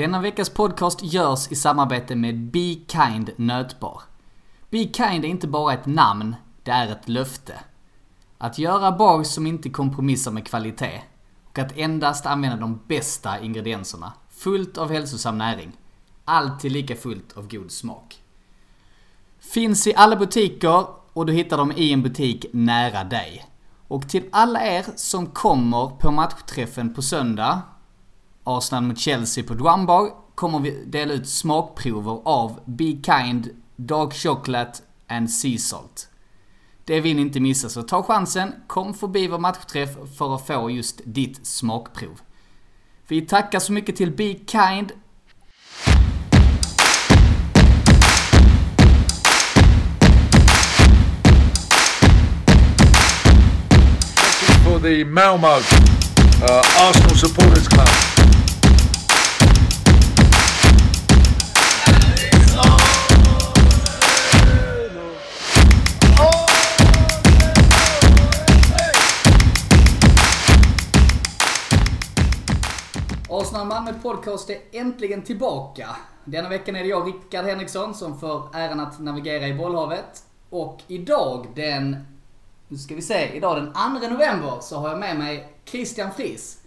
Denna veckas podcast görs i samarbete med Be Kind Nötbar. Be Kind är inte bara ett namn, det är ett löfte. Att göra bars som inte kompromissar med kvalitet och att endast använda de bästa ingredienserna, fullt av hälsosam näring. Alltid lika fullt av god smak. Finns i alla butiker och du hittar dem i en butik nära dig. Och till alla er som kommer på matchträffen på söndag, Arsenal mot Chelsea på Drumbar, kommer vi dela ut smakprover av Be Kind Dark Chocolate and Sea Salt. Det vill ni inte missa, så ta chansen, kom förbi vår matchträff för att få just ditt smakprov. Vi tackar så mycket till Be Kind the Malmo uh, Arsenal Supporters Club. Arsenal Malmö Podcast är äntligen tillbaka. Denna veckan är det jag, Rickard Henriksson, som får äran att navigera i bollhavet. Och idag den, nu ska vi se, idag den 2 november så har jag med mig Christian Friis.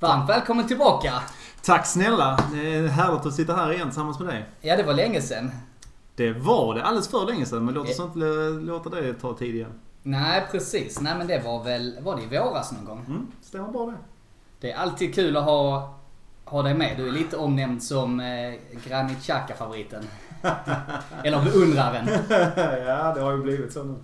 Varmt välkommen tillbaka! Tack snälla! Det är härligt att sitta här igen tillsammans med dig. Ja, det var länge sedan. Det var det alldeles för länge sedan, men låt oss inte låta det ta tid igen. Nej, precis. Nej, men det var väl, var det i våras någon gång? Mm, stämmer bra det. Det är alltid kul att ha, ha dig med. Du är lite omnämnd som eh, Granit Xhaka-favoriten. Eller beundraren. ja, det har ju blivit så nu.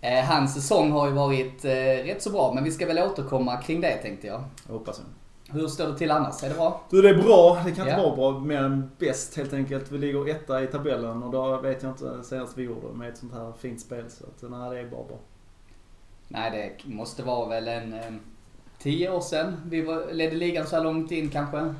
Eh, hans säsong har ju varit eh, rätt så bra, men vi ska väl återkomma kring det tänkte jag. Jag hoppas det. Hur står det till annars? Är det bra? Du, det är bra. Det kan inte Ja. vara bra mer än bäst helt enkelt. Vi ligger etta i tabellen och då vet jag inte senast vi gjorde med ett sånt här fint spel. Så att, nej, det är bara bra. Nej, det måste vara väl en eh, tio år sedan vi var, ledde ligan så här långt in kanske.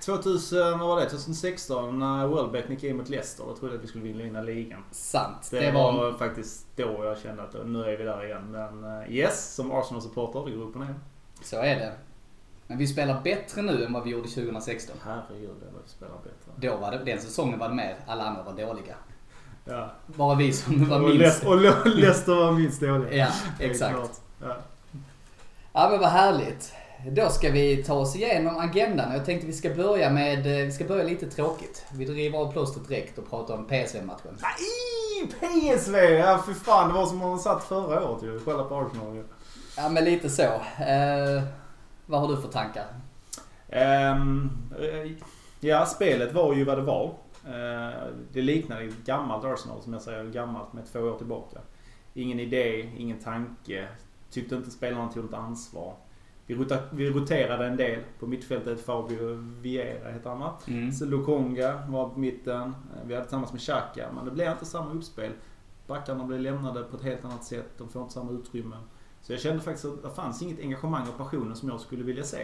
2000, vad var det? 2016 när Welbeck gick in mot Leicester. Då trodde jag att vi skulle vinna ligan. Sant. Det, Det, var, var... faktiskt då jag kände att nu är vi där igen. Men eh, yes, som Arsenal-supporter, det går upp och ner. Så är det. Men vi spelar bättre nu än vad vi gjorde 2016. Herregud, var vi spelar bättre. Då var det, den säsongen var det mer, alla andra var dåliga. Ja. Bara vi som var minst. Och Le- Leicester var minst dåliga. Ja, exakt. Ja. Ja men vad härligt. Då ska vi ta oss igenom agendan. Jag tänkte vi ska börja med, eh, vi ska börja lite tråkigt. Vi driver av plåstret direkt och pratar om PSV-matchen. Nej, PSV! Ja, för fan. Det var som om man satt förra året ju. Kolla på Arsenal ju. Ja men lite så. Eh, vad har du för tankar? Eh, ja, spelet var ju vad det var. Eh, det liknade ett gammalt Arsenal, som jag säger. Gammalt med två år tillbaka. Ingen idé, ingen tanke. Tyckte inte spelarna tog något ansvar. Vi, rota, vi roterade en del. På mittfältet Fabio Vieira heter han va? Mm. Så Lukonga var på mitten. Eh, Vi hade tillsammans med Xhaka, men det blev inte samma uppspel. Backarna blev lämnade på ett helt annat sätt. De får inte samma utrymme. Så jag kände faktiskt att det fanns inget engagemang och passionen som jag skulle vilja se.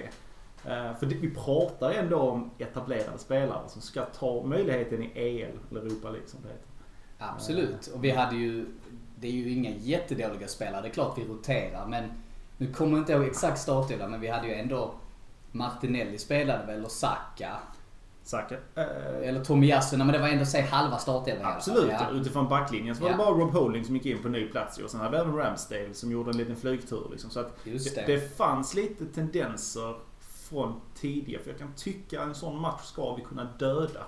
Eh, För vi pratar ändå om etablerade spelare som ska ta möjligheten i EL, eller Europa League som det heter. Absolut. Och vi hade ju, det är ju inga jättedåliga spelare. Det är klart vi roterar men nu kommer jag inte ihåg exakt startelva men vi hade ju ändå Martinelli spelade väl och Saka. Saka. Eh, Eller Tomiyasu, nej men det var ändå säg halva startelvan. Absolut, Ja. utifrån backlinjen så var Ja. det bara Rob Holding som gick in på ny plats och sen hade vi även Ramsdale som gjorde en liten flygtur liksom. Så att det. det fanns lite tendenser från tidigare. För jag kan tycka att en sån match ska vi kunna döda.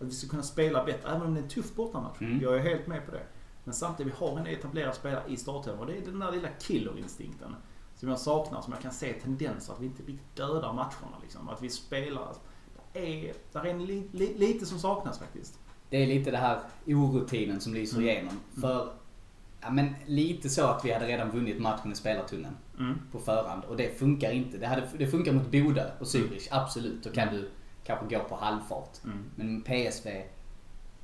Att vi ska kunna spela bättre, även om det är en tuff bortamatch. Mm. Jag är helt med på det. Men samtidigt, vi har en etablerad spelare i startelvan och det är den där lilla killerinstinkten. Som jag saknar, som jag kan se tendenser att vi inte riktigt dödar matcherna liksom. Att vi spelar... Det är, där är en li, li, lite som saknas faktiskt. Det är lite det här orutinen som lyser Mm. igenom. För, ja men lite så att vi hade redan vunnit matchen i spelartunneln Mm. på förhand. Och det funkar inte. Det, hade, det funkar mot Bodö och Zürich, absolut. Då kan du kanske gå på halvfart. Mm. Men PSV,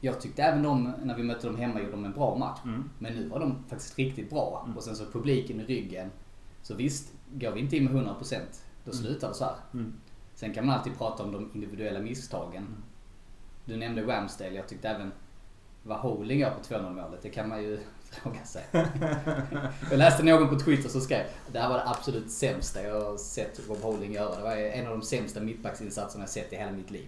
jag tyckte även de, när vi mötte dem hemma, gjorde de en bra match. Mm. Men nu var de faktiskt riktigt bra. Mm. Och sen så publiken i ryggen. Så visst, går vi inte in med 100% då Mm. slutar det så här. Mm. Sen kan man alltid prata om de individuella misstagen. Du nämnde Ramsdale, jag tyckte även vad Holding gör på 2-0 målet, det kan man ju fråga sig. jag läste någon på Twitter som skrev det här var det absolut sämsta jag har sett Rob Holding göra. Det var en av de sämsta mittbacksinsatserna jag sett i hela mitt liv.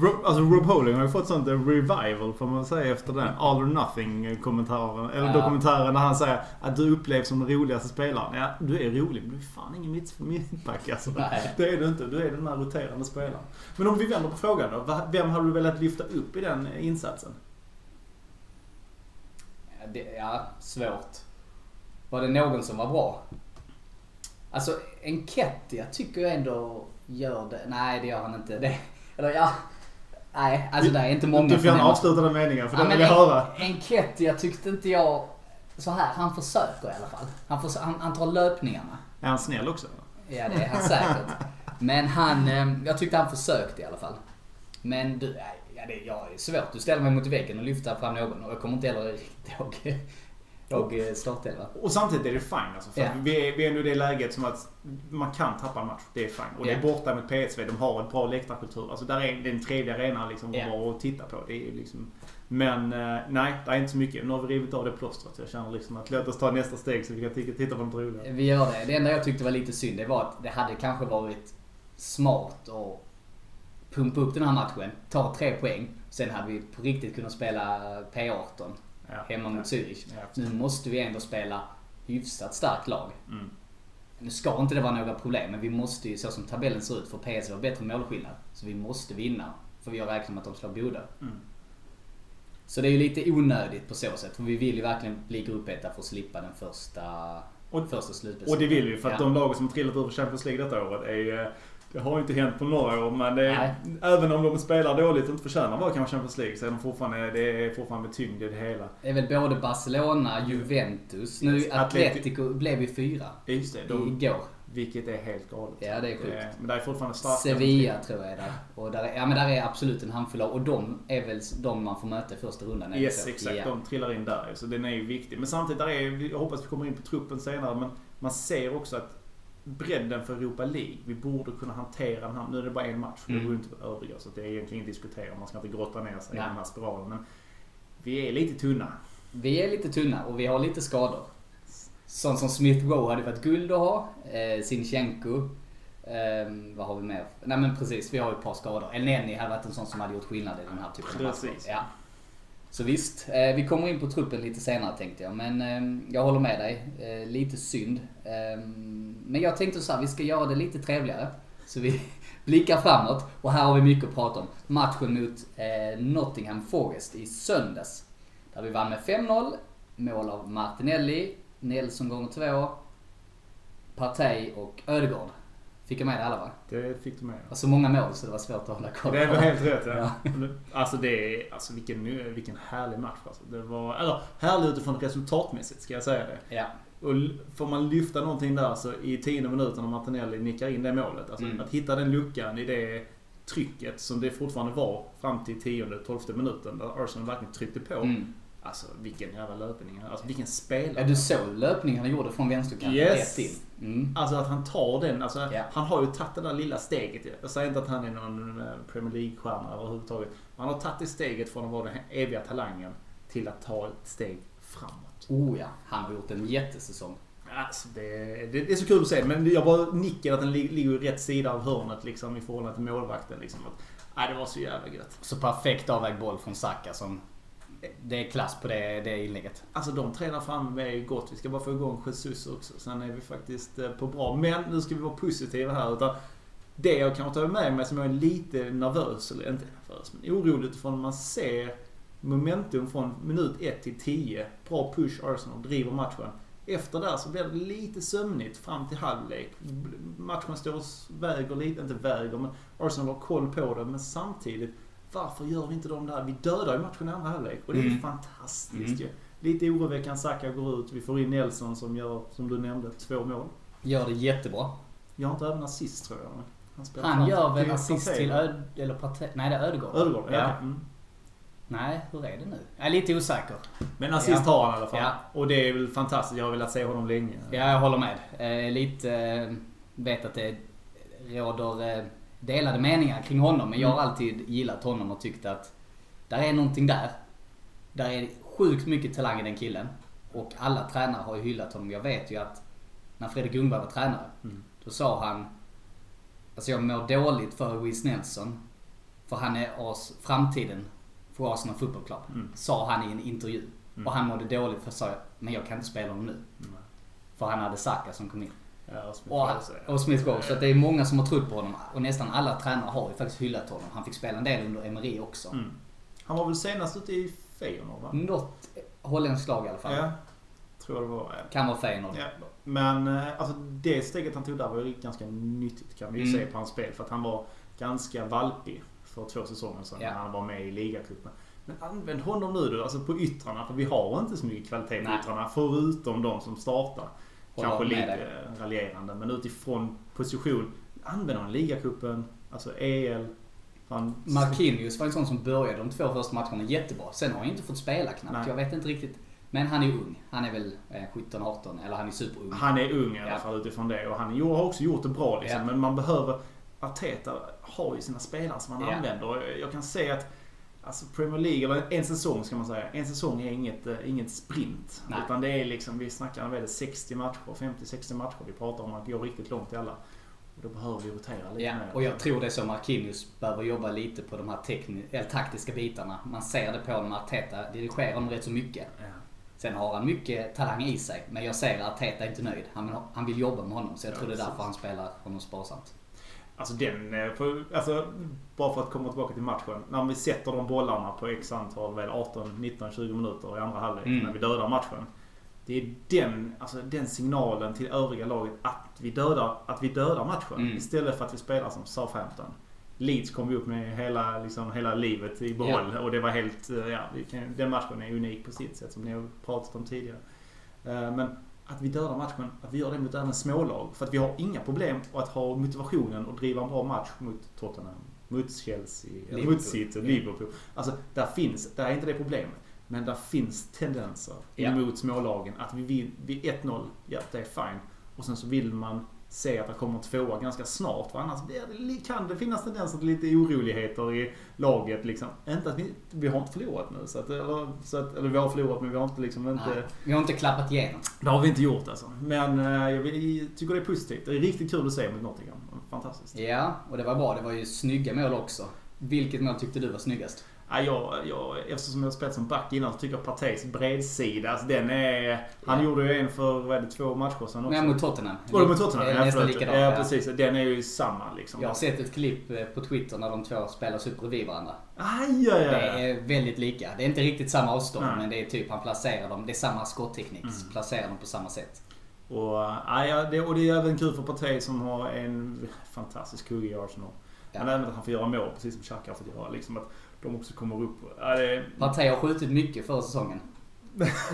Rob, alltså Rob Holding har ju fått sånt revival får man säga efter den All or Nothing kommentaren. Eller Ja. dokumentären när han säger att du upplevs som den roligaste spelaren. Ja, du är rolig men du är fan ingen mitt- mittback alltså. Nej. Det är du inte. Du är den här roterande spelaren. Men om vi vänder på frågan då. Vem har du velat lyfta upp i den insatsen? Ja, det, ja, svårt. Var det någon som var bra? Alltså, Enketia tycker jag ändå gör det. Nej, det gör han inte. Det, eller ja. Nej, alltså det är inte många Du får gärna avsluta den meningen för Ja, det vill jag höra. Enketia tyckte inte jag... Så här, han försöker i alla fall. Han, förs- han, han tar löpningarna. Är han snäll också? Ja, det är han säkert. Men han... eh, Jag tyckte han försökte i alla fall. Men du, ja, det ja, det är svårt. Du ställer mig mot väggen och lyfter fram någon och jag kommer inte heller riktigt ihåg, ihåg eh, startelva. Och samtidigt är det fine alltså. För Ja. vi, är, vi är nu i det läget som att man kan tappa en match. Det är fine. Och det är borta mot PSV. De har en bra läktarkultur. Alltså där är det är en trevlig arena liksom bra att titta på. Det är liksom... Men eh, nej, det är inte så mycket. Nu har vi rivit av det plåstret. Jag känner liksom att låt oss ta nästa steg så vi kan titta, på något roligare. Vi gör det. Det enda jag tyckte var lite synd, det var att det hade kanske varit smart att pumpa upp den här matchen, ta tre poäng. Sen hade vi på riktigt kunnat spela P18 Ja. Hemma mot Zürich. Nu måste vi ändå spela hyfsat starkt lag. Mm. Nu ska inte det vara några problem, men vi måste ju, så som tabellen ser ut, för PSV har bättre målskillnad. Så vi måste vinna. För vi har räknat med att de slår Boda. Mm. Så det är ju lite onödigt på så sätt. För vi vill ju verkligen bli gruppetta för att slippa den första, Och- första slutspelsen. Och det vill vi för att Ja. de lag som trillat ur Champions League detta året är ju... Det har ju inte hänt på några år men är, även om de spelar dåligt och inte förtjänar vara kanske Champions League så är de fortfarande, det är fortfarande med tyngd i det hela. Det är väl både Barcelona, Juventus, nu Yes, Atletico blev ju fyra Just det, de, igår. vilket är helt galet. Ja, det är sjukt. Eh, Men det är fortfarande starka. Sevilla tror jag är där. Och där är, ja men där är absolut en handfull lag. Och de är väl de man får möta i första rundan. Yes, exakt. Ja. De trillar in där så den är ju viktig. Men samtidigt, där är, jag hoppas vi kommer in på truppen senare, men man ser också att bredden för Europa League, vi borde kunna hantera den här. Nu är det bara en match, Mm. det går inte på övriga. Så det är egentligen att diskutera, man ska inte grotta ner sig i Nej. den här spiralen. Men vi är lite tunna. Vi är lite tunna och vi har lite skador. Sånt som Smith Rowe hade varit guld att ha. Eh, Sinchenko. Eh, vad har vi mer? Nej men precis, vi har ju ett par skador. Elneny hade varit en sån som hade gjort skillnad i den här typen av matcher. Ja. Så visst, eh, vi kommer in på truppen lite senare tänkte jag. Men eh, jag håller med dig. Eh, lite synd. Ehm, men jag tänkte så här, vi ska göra det lite trevligare. Så vi blickar framåt. Och här har vi mycket att prata om. Matchen mot eh, Nottingham Forest i söndags. Där vi vann med 5-0. Mål av Martinelli, Nelson gånger två, Partey och Ödegaard. Fick jag med det alla va? Det fick du med. Det var så många mål så det var svårt att hålla koll Det på. väl helt rätt ja. Ja. Alltså det är, alltså vilken, vilken härlig match alltså. Det var, eller härlig utifrån resultatmässigt ska jag säga det. Ja. Och får man lyfta någonting där så i tionde minuten när Martinelli nickar in det målet. Alltså Mm. att hitta den luckan i det trycket som det fortfarande var fram till tionde, tolfte minuten där Arsenal verkligen tryckte på. Mm. Alltså vilken jävla löpning. Alltså vilken spelare. Ja, du såg löpningen han gjorde från vänsterkanten Yes. rätt in. Mm. Alltså att han tar den. Alltså, Ja. Han har ju tagit det där lilla steget. Jag säger inte att han är någon eh, Premier League-stjärna överhuvudtaget. Men han har tagit det steget från att vara den eviga talangen till att ta ett steg framåt. Oh ja, han har gjort en jättesäsong. Alltså det, det, det är så kul att se. Men jag bara nickar att den lig- ligger i rätt sida av hörnet liksom, i förhållande till målvakten. Liksom. Att, nej, det var så jävla gött. Så perfekt avvägd boll från Saka som... Det är klass på det, det inlägget. Alltså de tre där framme är ju gott. Vi ska bara få igång Jesus också. Sen är vi faktiskt eh, på bra. Men nu ska vi vara positiva här. Utan det jag kan ta med mig som jag är lite nervös, eller inte nervös, men orolig utifrån man ser momentum från minut 1 till 10. Bra push Arsenal, driver matchen. Efter där så blir det lite sömnigt fram till halvlek. Matchen står och väger lite, inte väger, men Arsenal har koll på det. Men samtidigt, varför gör vi inte de där? Vi dödar ju matchen i andra halvlek och det är Mm. fantastiskt Mm. ju. Lite oroväckande Saka går ut. Vi får in Nelson som gör, som du nämnde, två mål. Gör det jättebra. Gör inte även assist tror jag. Han, Han gör väl assist till Öd... Eller Partey... Nej, det är Ödegaard. Ödegaard, ja. Ja. Mm. Nej, hur är det nu? Jag är lite osäker. Men assist Ja. har han i alla fall. Ja. Och det är väl fantastiskt. Jag har velat se honom länge. Ja, jag håller med. Eh, lite... Eh, vet att det råder eh, delade meningar kring honom. Men jag har Mm. alltid gillat honom och tyckt att där är någonting där. Där är sjukt mycket talang i den killen. Och alla tränare har ju hyllat honom. Jag vet ju att när Fredrik Ljungberg var tränare, Mm. då sa han Alltså jag mår dåligt för Louise Nelson. För han är as, framtiden för Arsenal Football Club. Mm. Sa han i en intervju. Mm. Och han mådde dåligt för sa jag, men jag kan inte spela honom nu. Mm. För han hade Saka som kom in. Ja, och Smith Och, Rowe och Smith Rowe. Så att det är många som har trott på honom. Och nästan alla tränare har ju faktiskt hyllat honom. Han fick spela en del under Emery också. Mm. Han var väl senast ute i Feyenoord va? Något holländskt lag i alla fall. Ja. Tror det var. Ja. Kan vara Feyenoord. Ja, men eh, alltså det steget han tog där var ju ganska nyttigt kan vi ju Mm. se på hans spel. För att han var ganska valpig för två säsonger sedan Ja. när han var med i ligacupen. Men använd honom nu du, alltså på yttrarna. För vi har inte så mycket kvalitet på Nej. yttrarna. Förutom de som startar. Håller Kanske lite dig. eh, raljerande. Men utifrån position. Använd honom i ligacupen. Alltså EL. Fan, Marquinhos var en sån som började de två första matcherna jättebra. Sen har han inte fått spela knappt. Nej. Jag vet inte riktigt. Men han är ung. Han är väl eh, 17-18 eller han är superung. Han är ung i alla Ja. fall utifrån det. Och han har också gjort det bra liksom. Ja. Men man behöver... Arteta har ju sina spelare som han Ja. använder. Och jag kan säga att Alltså Premier League, eller en säsong ska man säga. En säsong är inget, eh, inget sprint. Nej. Utan det är liksom, vi snackar vad är det, 60 matcher, 50-60 matcher. Vi pratar om att gå riktigt långt i alla. Och då behöver vi rotera lite Ja, mer. och jag tror det är så Marquinhos behöver jobba lite på de här eller taktiska bitarna. Man ser det på honom, Arteta dirigerar honom rätt så mycket. Ja. Sen har han mycket talang i sig. Men jag ser att Arteta är inte nöjd. Han vill, han vill jobba med honom. Så jag Ja, tror det är därför han spelar honom sparsamt. Alltså den, eh, för, alltså bara för att komma tillbaka till matchen. När vi sätter de bollarna på x antal, väl 18, 19, 20 minuter i andra halvlek. Mm. När vi dödar matchen. Det är den, alltså den signalen till övriga laget att vi dödar, att vi dödar matchen. Mm. Istället för att vi spelar som Southampton. Leeds kom vi upp med hela, liksom, hela livet i behåll. Och det var helt, eh, ja, kan, den matchen är unik på sitt sätt som ni har pratat om tidigare. Eh, Men att vi dödar matchen, att vi gör det mot även smålag. För att vi har inga problem att ha motivationen att driva en bra match mot Tottenham, mot Chelsea, Liverpool. mot City och Liverpool. Alltså, där finns, där är inte det problemet. Men där finns tendenser Ja. emot smålagen att vi vill, vid 1-0, ja det är fine. Och sen så vill man se att det kommer tvåa ganska snart. För annars kan det finnas tendenser till lite oroligheter i laget. Liksom. Inte att vi, vi har inte förlorat nu. Så att, eller, så att, eller vi har förlorat men vi har inte liksom inte... Nej, vi har inte klappat igenom. Det har vi inte gjort alltså. Men eh, jag tycker det är positivt. Det är riktigt kul att se mot Nottingham. Fantastiskt. Ja, och det var bra. Det var ju snygga mål också. Vilket mål tyckte du var snyggast? Ja, jag, jag, eftersom jag spelat som back innan så tycker jag Parteis bredsida, alltså den är... Han Ja. gjorde ju en för, vad är det, två matcher sedan också. Nej, mot Tottenham. Var det mot Tottenham? Det är Ja, nästan likadant. Ja, precis. Den är ju samma liksom. Jag har sett ett klipp eh, på Twitter när de två spelas upp bredvid varandra. Aj, aj, Det aj. är väldigt lika. Det är inte riktigt samma avstånd Nej. men det är typ han placerar dem. Det är samma skotteknik. Mm. Placerar dem på samma sätt. Och, ja, det, och det är även kul för Partey som har en fantastisk kugge i Arsenal. Ja. Men även att han får göra mål, precis som Xhaka har fått göra. Liksom att de också kommer upp. Ja, det, Partey har skjutit mycket förra säsongen.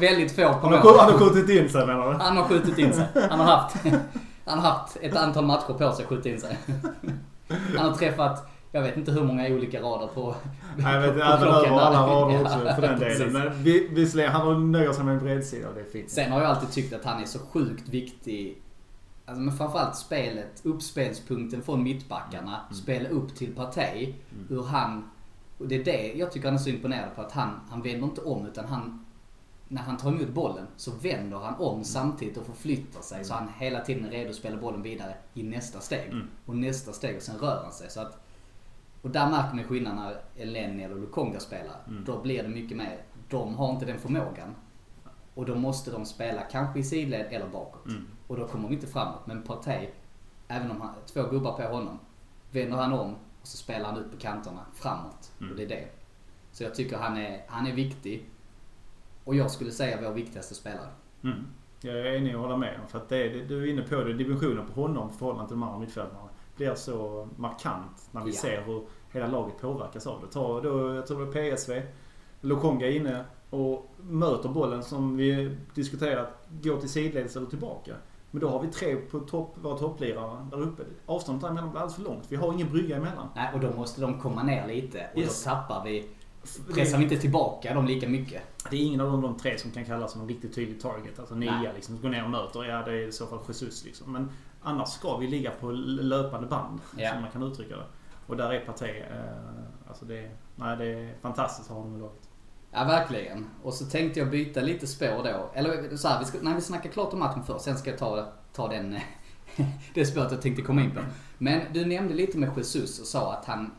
Väldigt få på han, mål. har, han har skjutit in sig menar du? Han har skjutit in sig. Han har haft, han har haft ett antal matcher på sig att skjuta in sig. Han har träffat, jag vet inte hur många olika rader på, Nej, jag vet, på även klockan över alla rader också för den delen. Men vi- visserligen, han nöjer sig med en bredsida och det är fint. Sen har jag alltid tyckt att han är så sjukt viktig. Alltså men framförallt spelet, uppspelspunkten från mittbackarna, Mm. spela upp till Partey. Hur han, och det är det jag tycker han är så imponerad på, att han, han vänder inte om utan han, när han tar emot bollen så vänder han Mm. om samtidigt och förflyttar sig. Så han hela tiden är redo att spela bollen vidare i nästa steg. Mm. Och nästa steg och sen rör han sig. Så att, och där märker man skillnad när Elneny eller Lukonga spelar. Mm. Då blir det mycket mer, de har inte den förmågan. Och då måste de spela kanske i sidled eller bakåt. Mm. Och då kommer vi inte framåt. Men Partey, även om han två gubbar på honom, vänder han om och så spelar han ut på kanterna framåt. Mm. Och det är det. Så jag tycker han är, han är viktig. Och jag skulle säga vår viktigaste spelare. Mm. Jag är enig och håller med. För att det, är- du är inne på det. Dimensionen på honom i förhållande till de andra mittfältarna blir så markant när vi Ja. ser hur hela laget påverkas av det. Ta då, jag tror det var PSV. Lokonga är inne och möter bollen som vi diskuterat. Går till sidledes eller tillbaka. Men då har vi tre på topp, våra topplirare där uppe. Avståndet däremellan blir alldeles för långt. Vi har ingen brygga emellan. Nej, och då måste de komma ner lite. Och Yes. då tappar vi, pressar vi inte tillbaka dem lika mycket. det är ingen av de, de tre som kan kallas som en riktigt tydlig target. Alltså nia Nej. liksom. Gå ner och möter. Ja, det är i så fall Jesus liksom. Men annars ska vi ligga på löpande band. Ja. Som man kan uttrycka det. Och där är Partey, eh, alltså det, nej, det är fantastiskt att ha honom i laget. Ja, verkligen. Och så tänkte jag byta lite spår då. Eller så här, vi ska, nej, vi snackar klart om matchen först. Sen ska jag ta, ta den, det spåret jag tänkte komma in på. Men du nämnde lite med Jesus och sa att han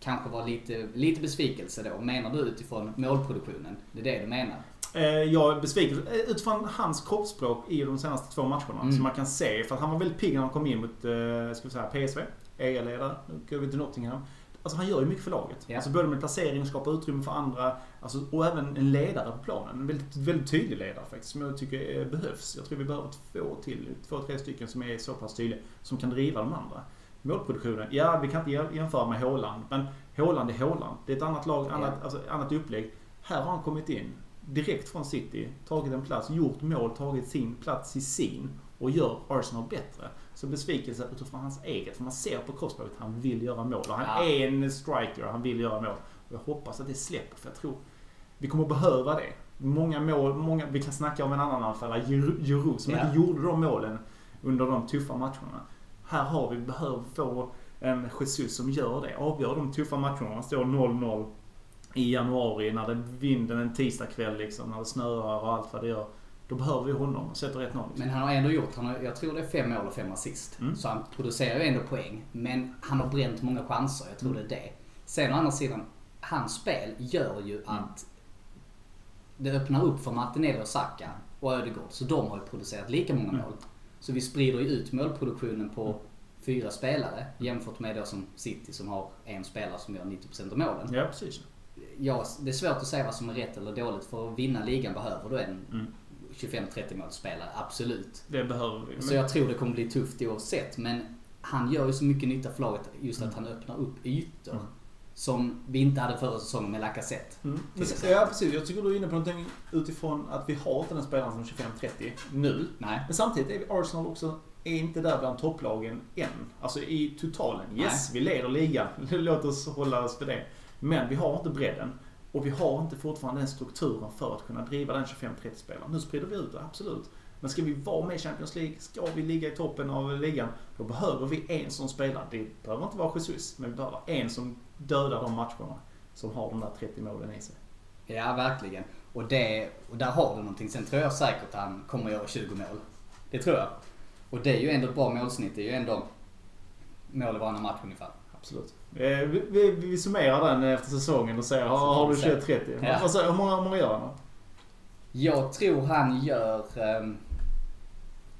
kanske var lite, lite besvikelse då. Menar du utifrån målproduktionen? Det är det du menar? Eh, Jag är besviken eh, utifrån hans kroppsspråk i de senaste två matcherna. Mm. Som man kan se. För att han var väldigt pigg när han kom in mot eh, ska vi säga, PSV. EA-ledare. Nu går vi till Nottingham. Alltså han gör ju mycket för laget. Ja. Alltså både med placering, skapa utrymme för andra. Alltså, och även en ledare på planen. En väldigt, väldigt tydlig ledare faktiskt. Som jag tycker eh, behövs. Jag tror vi behöver två till. Två, tre stycken som är så pass tydliga. Som kan driva de andra. Målproduktionen. Ja, vi kan inte jä- jämföra med Haaland. Men Haaland är Haaland. Det är ett annat lag, annat, Ja. alltså, annat upplägg. Här har han kommit in direkt från City, tagit en plats, gjort mål, tagit sin plats i sin och gör Arsenal bättre. Så besvikelse utifrån hans eget. För man ser på kroppsspråket att han vill göra mål. Och han Ja. är en striker, han vill göra mål. Jag hoppas att det släpper för jag tror vi kommer behöva det. Många mål, många, vi kan snacka om en annan anfallare, Giroud, som Ja. inte gjorde de målen under de tuffa matcherna. Här har vi behövt få en Jesus som gör det. Avgör de tuffa matcherna. Man står 0-0 i januari när det vinden en tisdagkväll liksom, när det snöar och allt vad det gör. Då behöver vi honom och sätter 1-0. Liksom. Men han har ändå gjort, han har, jag tror det är fem mål och fem assist. Mm. Så han producerar ju ändå poäng. Men han har bränt många chanser, jag tror det är det. Sen å andra sidan, hans spel gör ju att det öppnar upp för Martinelli och Saka och Ödegaard. Så de har ju producerat lika många Mm. mål. Så vi sprider ju ut målproduktionen på fyra spelare jämfört med då som City som har en spelare som gör 90% av målen. Ja, precis. Ja, det är svårt att säga vad som är rätt eller dåligt. För att vinna ligan behöver du en Mm. 25-30 målsspelare, absolut. Det behöver vi. Så jag tror det kommer bli tufft oavsett. Men han gör ju så mycket nytta för laget just att han öppnar upp ytor. Mm. Som vi inte hade förra säsongen med Lacazette. Mm. Ja, precis. Jag tycker du är inne på någonting utifrån att vi har inte den spelaren som 25-30 nu. Nej. Men samtidigt är Arsenal också är inte där bland topplagen än. Alltså i totalen. Yes, vi leder ligan. Låt oss hålla oss för det. Men vi har inte bredden. Och vi har inte fortfarande den strukturen för att kunna driva den 25-30 spelaren. Nu sprider vi ut det, absolut. Men ska vi vara med i Champions League, ska vi ligga i toppen av ligan, då behöver vi en som spelar. Det behöver inte vara Jesus, men vi behöver en som dödar de matcherna. Som har de där 30 målen i sig. Ja, verkligen. Och, det, och där har du någonting. Sen tror jag säkert att han kommer göra 20 mål. Det tror jag. Och det är ju ändå ett bra målsnitt. Det är ju ändå mål i varannan match ungefär. Absolut. Eh, Vi, vi, vi summerar den efter säsongen och säger, har, har du 21-30? Ja. Säger- Hur många, hur många gör han då? Jag tror han gör ehm,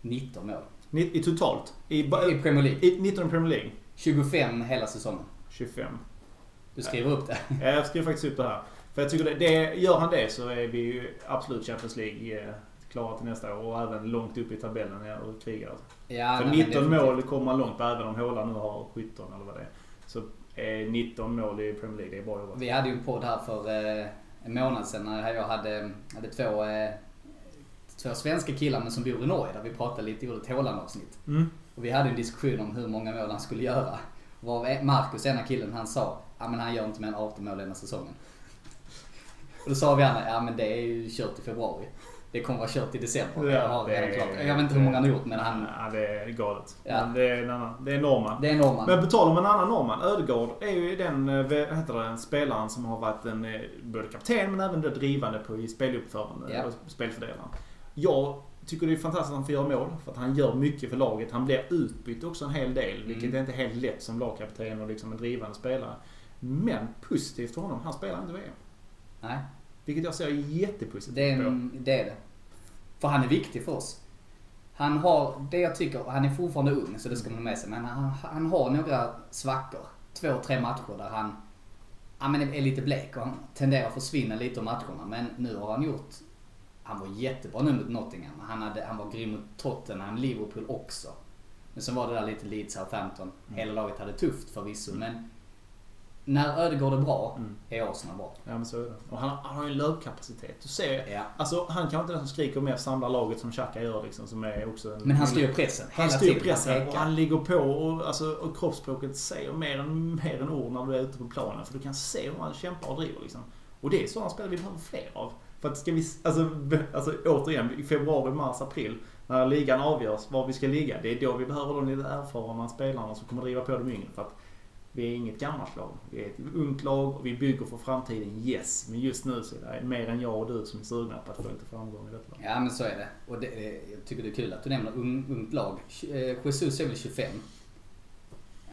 19 mål. I totalt? I, I Premier League. i 19 i Premier League? 25 hela säsongen. 25. Du skriver upp det. Ja, Jag skriver faktiskt upp det här. För jag tycker det, det, gör han det så är vi ju absolut Champions League eh, klara till nästa år och även långt upp i tabellen ja, och krigar. Ja, För nej, men 19 definitivt. mål kommer man långt även om Haaland nu har 17 eller vad det är. Så eh, 19 mål i Premier League, det är bra jobbat. Vi hade ju en podd här för eh, en månad sedan när jag hade, hade två, eh, två svenska killar men som bor i Norge där vi pratade lite, gjorde ett Haaland-avsnitt. Mm. Och vi hade en diskussion om hur många mål han skulle göra. Var Marcus, ena killen, han sa ja men han gör inte mer än 18 mål denna säsongen. Och då sa vi andra, ja men det är ju kört i februari. Det kommer vara kört i december. jag har det redan klart. Jag vet inte hur många han har gjort men han... Ja, det är galet. Ja. Men det är en annan. Det är normen. Det är norman. Men på tal om en annan norrman, Ödegaard är ju den eh, vad heter det, spelaren som har varit en, eh, både kapten men även drivande på i speluppförande Ja. och spelfördelaren. Jag tycker det är fantastiskt att han får göra mål för att han gör mycket för laget. Han blir utbytt också en hel del, vilket Mm. är inte helt lätt som lagkapten och liksom en drivande spelare. Men positivt för honom, han spelar inte VM. Nej, Vilket jag ser jättepositivt det är, på. det är det. För han är viktig för oss. Han har, det jag tycker, han är fortfarande ung så det ska man ha med sig, men han, han har några svackor. Två, tre matcher där han ja, men är lite blek och han tenderar att försvinna lite av matcherna. Men nu har han gjort, han var jättebra nu mot Nottingham. Han, hade, han var grym mot Tottenham, Liverpool också. Men sen var det där lite Leeds, Southampton. Hela laget hade tufft förvisso, men när Ödegaard är bra, Mm. är Arsenal bra. Ja men så är det. Och han, han har ju en löpkapacitet. Du ser, Ja. alltså han kanske inte den som skriker mer samlar laget som Xhaka gör liksom. Som är också en, Men han styr pressen Han styr tiden. pressen Han och han ligger på och, alltså, och kroppsspråket säger mer än, mer än ord när du är ute på planen. För du kan se hur han kämpar och driver liksom. Och det är sådana spelare vi behöver fler av. För att ska vi, alltså, alltså återigen, i februari, mars, april. När ligan avgörs var vi ska ligga. Det är då vi behöver de lite erfarna spelarna som kommer driva på de yngre. För att Vi är inget gammalt lag. Vi är ett ungt lag och vi bygger för framtiden, yes. Men just nu så är det mer än jag och du som är sugna på att få lite framgång i detta lag. Ja men så är det. Och det, det- jag tycker det är kul att du nämner un, ungt lag. Eh, Jesus är väl 25.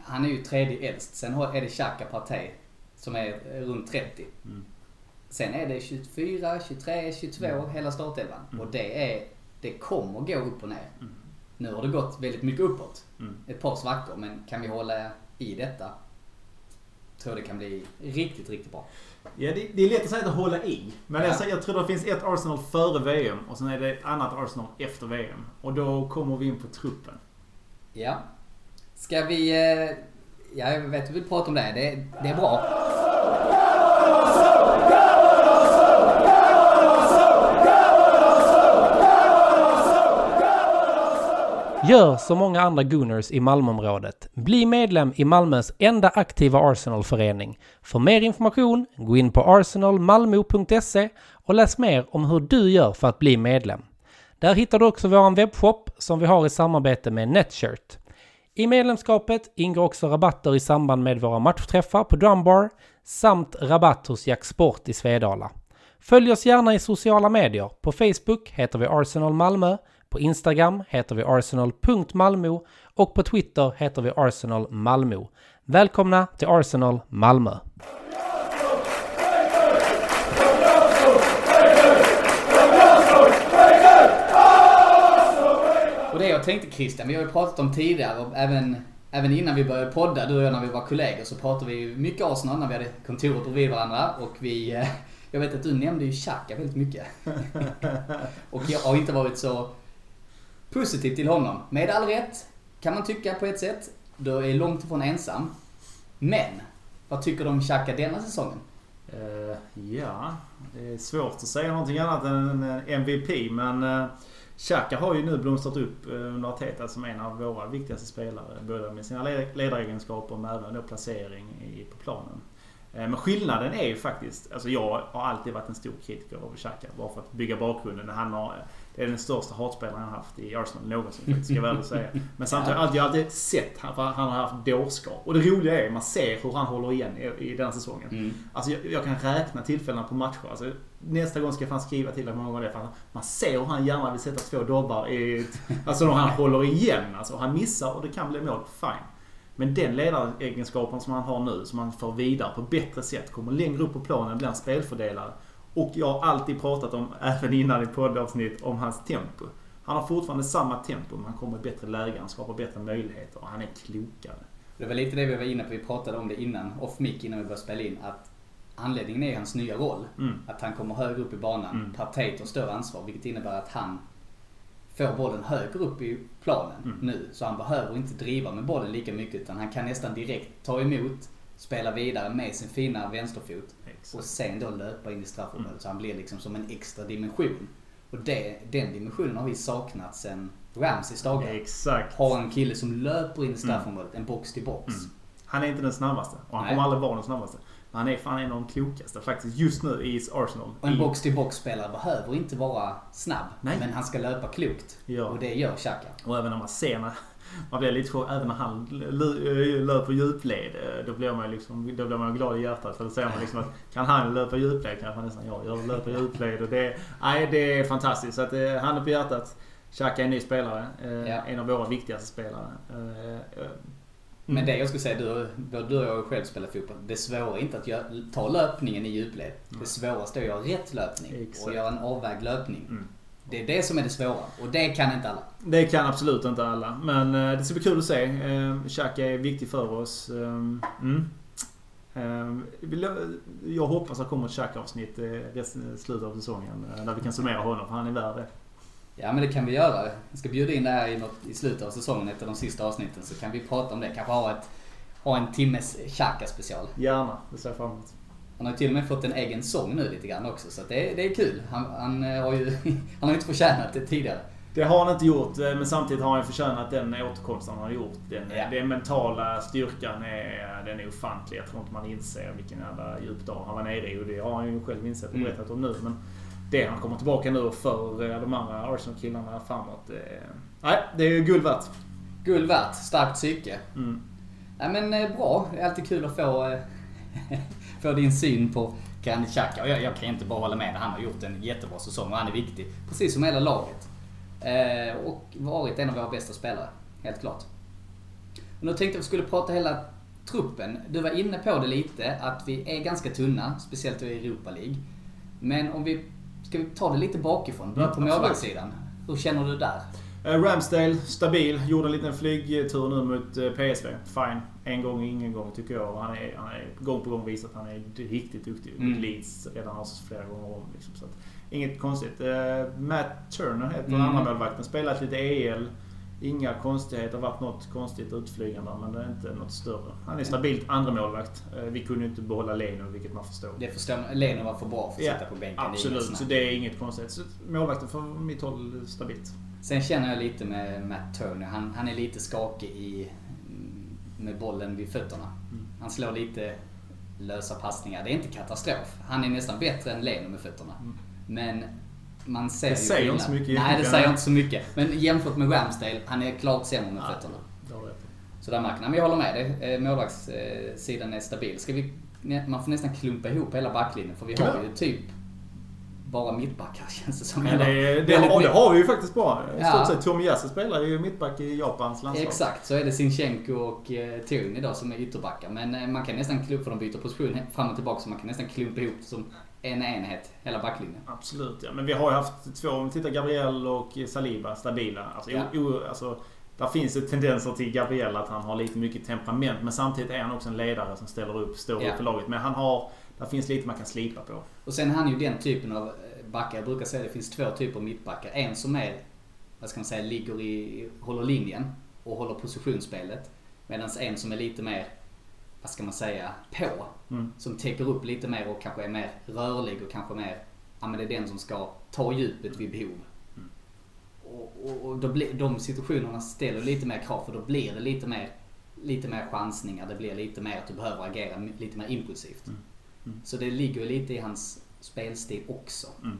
Han är ju tredje äldst. Sen är det Xhaka Partey som är eh, runt 30. Mm. Sen är det 24, 23, 22 hela startelvan. Mm. Och det är... Det kommer gå upp och ner. Mm. Nu har det gått väldigt mycket uppåt. Mm. Ett par svackor. Men kan vi hålla i detta tror det kan bli riktigt, riktigt bra. Ja, det, det är lätt att säga att hålla i. Men Ja. jag, säger, jag tror det finns ett Arsenal före VM och sen är det ett annat Arsenal efter VM. Och då kommer vi in på truppen. Ja. Ska vi... eh, Ja, jag vet vi vill prata om det. Det, det är bra. Gör som många andra Gooners i Malmöområdet. Bli medlem i Malmös enda aktiva Arsenalförening. För mer information, gå in på arsenalmalmo.se och läs mer om hur du gör för att bli medlem. Där hittar du också vår webbshop som vi har i samarbete med Netshirt. I medlemskapet ingår också rabatter i samband med våra matchträffar på Drumbar samt rabatt hos Jack Sport i Svedala. Följ oss gärna i sociala medier. På Facebook heter vi Arsenal Malmö, på Instagram heter vi arsenal.malmo och på Twitter heter vi Arsenal Malmö. Välkomna till Arsenal Malmö! Och det jag tänkte Christian, vi har ju pratat om tidigare och även, även innan vi började podda, du och jag när vi var kollegor, så pratade vi mycket Arsenal när vi hade kontoret bredvid varandra och vi... eh, Jag vet att du nämnde ju Xhaka väldigt mycket. och jag har inte varit så positiv till honom. Med all rätt, kan man tycka på ett sätt. Du är långt ifrån ensam. Men, vad tycker du om Xhaka denna säsongen? Uh, ja, det är svårt att säga någonting annat än MVP. Men uh, Xhaka har ju nu blomstrat upp eh, under Arteta som en av våra viktigaste spelare. Både med sina ledaregenskaper men även då placering i, på planen. Men skillnaden är ju faktiskt, alltså jag har alltid varit en stor kritiker av Xhaka. Bara för att bygga bakgrunden. Han har, det är den största hatspelaren har haft i Arsenal någonsin faktiskt, ska jag väl säga. Men samtidigt har jag alltid, sett han, han har haft dårskap. Och det roliga är, man ser hur han håller igen i, i den säsongen. Mm. Alltså jag, jag kan räkna tillfällena på matcher. Alltså, nästa gång ska jag fan skriva till honom hur många gånger det är. För Man ser hur han gärna vill sätta två dobbar i... Alltså när han håller igen. Alltså, han missar och det kan bli mål. Fine. Men den ledaregenskapen som han har nu, som han för vidare på bättre sätt, kommer längre upp på planen, blir en spelfördelare. Och jag har alltid pratat om, även innan i poddavsnitt, om hans tempo. Han har fortfarande samma tempo, men han kommer i bättre lägen, han skapar bättre möjligheter och han är klokare. Det var lite det vi var inne på, vi pratade om det innan, off mic innan vi började spela in, att anledningen är hans nya roll. Mm. Att han kommer högre upp i banan. Mm. Partey tar större ansvar, vilket innebär att han får bollen högre upp i planen Mm. nu. Så han behöver inte driva med bollen lika mycket, utan han kan nästan direkt ta emot, spela vidare med sin fina vänsterfot och sen då löpa in i straffområdet. Mm. Så han blir liksom som en extra dimension. Och det, den dimensionen har vi saknat sen Ramseys dagar. Exakt. Ha en kille som löper in i straffområdet, en box till box. Mm. Han är inte den snabbaste och han Nej. kommer aldrig vara den snabbaste. Men han är fan en av de klokaste faktiskt just nu i Arsenal. Och en I- box till box spelare behöver inte vara snabb. Nej. Men han ska löpa klokt. Ja. Och det gör Xhaka. Och även när man ser när... Man blir lite chockad även när han l- löper djupled. eh, Då blir man liksom, då blir man glad i hjärtat. För då ser man liksom att kan han löpa djupled kan nästan jag göra. Löpa djupled. Och det, nej, det är fantastiskt. Så att, eh, handen på hjärtat. Xhaka är en ny spelare. Eh, Ja. En av våra viktigaste spelare. Eh, eh, Men det jag skulle säga, du, både du och jag själv spelat fotboll. Det svåra är inte att göra, ta löpningen i djupled. Det svåraste är att göra rätt löpning. Exakt. Och göra en avvägd löpning. Mm. Det är det som är det svåra. Och det kan inte alla. Det kan absolut inte alla. Men eh, det ska bli kul att se. Eh, Xhaka är viktig för oss. Eh, mm. Eh, vill- jag hoppas att det kommer ett Xhaka-avsnitt i slutet av säsongen. eh, Där vi kan summera honom, för han är värd det. Ja men det kan vi göra. Jag ska bjuda in det här i, något, i slutet av säsongen, av de sista avsnitten. Så kan vi prata om det. Kanske ha, ett, ha en timmes Xhaka special. Gärna, det ser jag fram emot. Han har ju till och med fått en egen sång nu lite grann också. Så det, det är kul. Han, han eh, har ju han har inte förtjänat det tidigare. Det har han inte gjort, eh, men samtidigt har han förtjänat den återkomsten han har gjort. Den, Ja. den mentala styrkan är, den är ofantlig. Jag tror inte man inser vilken jävla djup dag han var nere i. Och det har han ju själv insett och Mm. berättat om nu. Men det han kommer tillbaka nu för eh, de andra Arsenal-killarna framåt. Nej, det är ju guld värt. Guld värt. Starkt psyke. Mm. Ja, men bra. Det är alltid kul att få, få din syn på Granit Xhaka. Jag, jag kan inte bara hålla med. Han har gjort en jättebra säsong och han är viktig. Precis som hela laget. Eh, och varit en av våra bästa spelare. Helt klart. Och nu tänkte jag att vi skulle prata hela truppen. Du var inne på det lite, att vi är ganska tunna. Speciellt i Europa League. Men om vi... Ska vi ta det lite bakifrån? Börja Ja, på målvaktssidan. Hur känner du där? Eh, Ramsdale, stabil. Gjorde en liten flygtur nu mot eh, PSV. Fine. En gång, ingen gång tycker jag. Och Han är, han är gång på gång visat att han är riktigt duktig. Mm. Leeds redan har flera gånger om. Liksom, så att, inget konstigt. Eh, Matt Turner heter Mm. andra målvakten. Spelat lite EL. Inga konstigheter. varit något konstigt utflygande men det är inte något större. Han är stabilt andra målvakt. Eh, Vi kunde inte behålla Leno vilket man förstår. Det förstår man. Leno var för bra för att Ja, sitta på bänken. Absolut, så det är inget konstigt. Så målvakten från mitt håll stabilt. Sen känner jag lite med Matt Turner. Han, han är lite skakig i, mm, med bollen vid fötterna. Mm. Han slår lite lösa passningar. Det är inte katastrof. Han är nästan bättre än Leno med fötterna. Mm. Men man ser Det ju säger inte så mycket Nej, det säger inte så mycket. Men jämfört med Ramsdale, han är klart sämre med Ja, fötterna. Så där märker man. Men jag håller med dig. Eh, Målvaktssidan är stabil. Ska vi, man får nästan klumpa ihop hela backlinjen. För vi har ju typ bara mittbackar känns det som. Men det, det, har, det har vi ju faktiskt bara. I Ja. stort sett Tomiyasu spelar ju mittback i Japans landslag. Exakt, så är det Sinchenko och eh, Tierney då som är ytterbackar. Men eh, man kan nästan klumpa, för de byter position fram och tillbaka, så man kan nästan klumpa ihop som en enhet, hela backlinjen. Absolut, ja. Men vi har ju haft två, om vi tittar Gabriel och Saliba, stabila. Alltså, Ja. o, o, alltså, där finns det tendenser till Gabriel att han har lite mycket temperament. Men samtidigt är han också en ledare som ställer upp, står Ja. upp för laget. Men han har, där finns lite man kan slipa på. Och sen är han ju den typen av eh, backar, jag brukar säga att det finns två typer av mittbackar. En som är, vad ska man säga, ligger i, håller linjen och håller positionsspelet. Medan en som är lite mer, vad ska man säga, på. Mm. Som täcker upp lite mer och kanske är mer rörlig och kanske mer, ja men det är den som ska ta djupet vid behov. Mm. Och, och, och då blir, de situationerna ställer lite mer krav för då blir det lite mer, lite mer chansningar. Det blir lite mer att du behöver agera lite mer impulsivt. Mm. Mm. Så det ligger lite i hans spelstil också. Mm.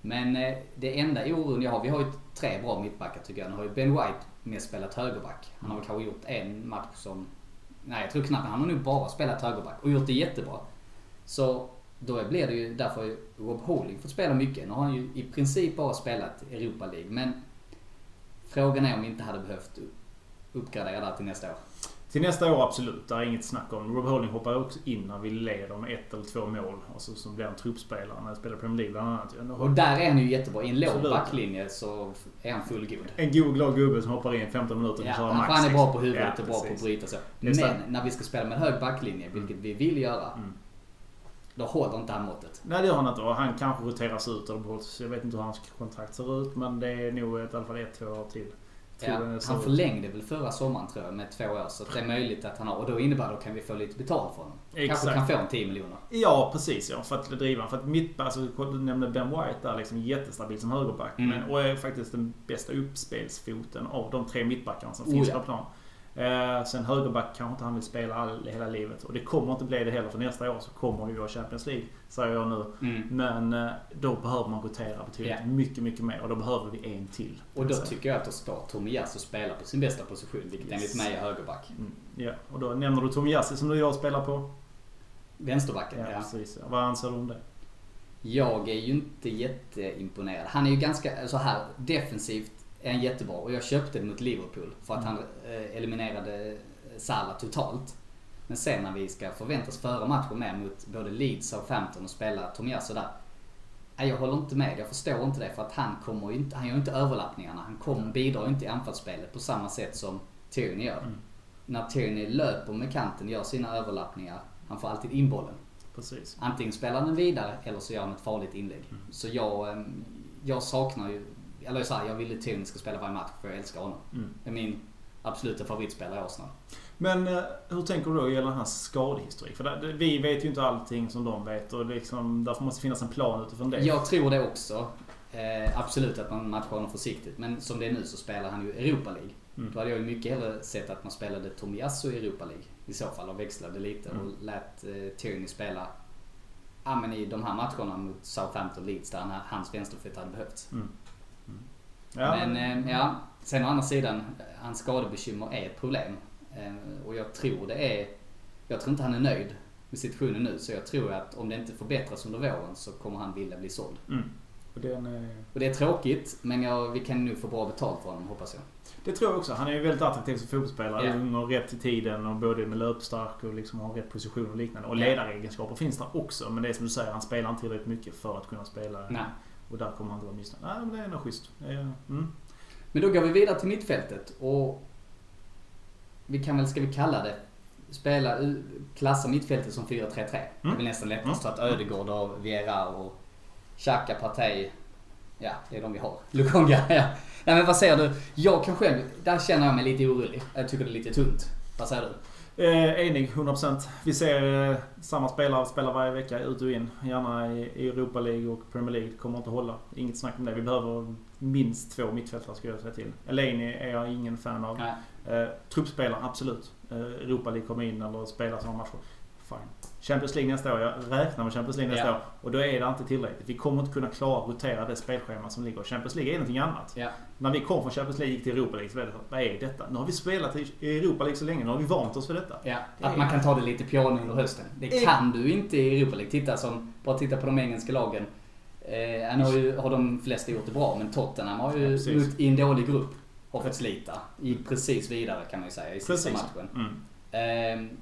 Men eh, det enda oron jag har, vi har ju tre bra mittbackar tycker jag. Nu har ju Ben White mest spelat högerback. Han har väl kanske gjort en match som... Nej, jag tror knappt. Han har nog bara spelat högerback och gjort det jättebra. Så då blir det ju därför Rob Holding fått spela mycket. Nu har han ju i princip bara spelat Europa League. Men frågan är om vi inte hade behövt uppgradera där till nästa år. Till nästa år absolut, där är inget snack om. Rob Holding hoppar också in när vi leder med ett eller två mål. Och så, så blir han truppspelare när jag spelar Premier League bland annat. Och där är han ju jättebra. I en låg backlinje så är han fullgod. En god glad gubbe som hoppar in 15 minuter och Ja, han, max. han är bra på huvudet Ja, och bra på precis. att bryta så. Det. Men när vi ska spela med hög backlinje, vilket vi vill göra, Mm. då håller inte han måttet. Nej det gör han inte och han kanske roteras ut eller behålls. Jag vet inte hur hans kontrakt ser ut men det är nog ett, i alla fall ett, två år till. Ja, han förlängde väl förra sommaren tror jag med två år. Så det är möjligt att han har. Och då innebär det att kan vi få lite betalt från honom. Kanske Exakt. kan få en 10 miljoner. Ja precis ja, för att driva För att mitt, alltså, du nämnde Ben White där liksom jättestabil som högerback. Mm. Men, och är faktiskt den bästa uppspelsfoten av de tre mittbackarna som Oh, finns ja. på plan. Eh, sen högerback kanske inte han vill spela all, hela livet. Och det kommer inte bli det heller för nästa år så kommer vi vara Champions League. Säger jag nu. Mm. Men eh, då behöver man rotera betydligt Ja. mycket, mycket mer. Och då behöver vi en till. Och då säga. tycker jag att då ska Tomiyasu spela på sin bästa position. Vilket Yes. enligt mig är högerback. Mm, ja, och då nämner du Tomiyasu som du och jag spelar på. Vänsterbacken, Ja, ja. precis. Vad anser du om det? Jag är ju inte jätteimponerad. Han är ju ganska, så här defensivt är han jättebra. Och jag köpte det mot Liverpool för att Mm. han eh, eliminerade Salah totalt. Men sen när vi ska förväntas föra matchen med mot både Leeds och Southampton och spela Tomiyasu där. Nej, jag håller inte med. Jag förstår inte det för att han kommer inte, han gör inte överlappningarna. Han kommer, bidrar ju inte i anfallsspelet på samma sätt som Tierney gör. Mm. När Tierney löper med kanten, gör sina överlappningar, han får alltid in bollen. Precis. Antingen spelar han den vidare eller så gör han ett farligt inlägg. Mm. Så jag, ehm, jag saknar ju, eller så här, jag vill att Tierney ska spela varje match för jag älskar honom. Mm. Det är min absoluta favoritspelare i Arsenal. Men eh, hur tänker du då gällande hans skadehistorik? För det, vi vet ju inte allting som de vet och liksom, därför måste det finnas en plan utifrån det. Jag tror det också. Eh, absolut att man matchar honom försiktigt. Men som det är nu så spelar han ju Europa League. Mm. Då hade jag ju mycket hellre sett att man spelade Tomiyasu i Europa League. I så fall och växlade lite Mm. och lät eh, Tierney spela Ja men i de här matcherna mot Southampton Leeds där han, hans vänsterfot hade behövts. Mm. Ja, Men eh, ja, sen å andra sidan, hans skadebekymmer är ett problem. Eh, Och jag tror det är... Jag tror inte han är nöjd med situationen nu. Så jag tror att om det inte förbättras under våren så kommer han vilja bli såld. Mm. Och den, eh, Och det är tråkigt, men jag, vi kan nu få bra betalt för honom hoppas jag. det tror jag också. Han är ju väldigt attraktiv som fotbollsspelare. Ja. Ung och rätt i tiden och både med löpstark och liksom har rätt position och liknande. Och Ja. ledaregenskaper finns där också. Men det är som du säger, han spelar inte tillräckligt mycket för att kunna spela. Nej. Och där kommer han inte vara missnöjd. Nej, men det är nog schysst. Är- Mm. Men då går vi vidare till mittfältet och vi kan väl, ska vi kalla det, spela, klassa mittfältet som 4-3-3. Det är Mm. väl nästan lättast Mm. att Ödegård och Vieira och Xhaka, Partey, ja det är de vi har. Lukonga, ja. Nej men vad säger du? Jag kan själv, där känner jag mig lite orolig. Jag tycker det är lite tunt. Vad säger du? Eh, enig, 100%. Vi ser eh, samma spelare spela varje vecka ut och in. Gärna i, i Europa League och Premier League. Kommer inte hålla. Inget snack om det. Vi behöver minst två mittfältare skulle jag säga till. Eleni är jag ingen fan av. Eh, truppspelare, absolut. Eh, Europa League kommer in eller spelar sådana matcher. Fine. Champions League nästa år. Jag räknar med Champions League nästa Ja. år. Och då är det inte tillräckligt. Vi kommer inte kunna klara att rotera det spelschema som ligger. Champions League är någonting annat. Ja. När vi kom från Champions League gick till Europa League så var det vad är detta? Nu har vi spelat i Europa League så länge. Nu har vi vant oss för detta. Ja, att man kan ta det lite piano under hösten. Det kan du inte i Europa League. Titta som, bara titta på de engelska lagen. Eh, nu har, ju, har de flesta gjort det bra, men Tottenham har Ja, ju precis. mött i en dålig grupp och fått slita. Gick precis vidare kan man ju säga i sista Precis. matchen. Mm. Eh,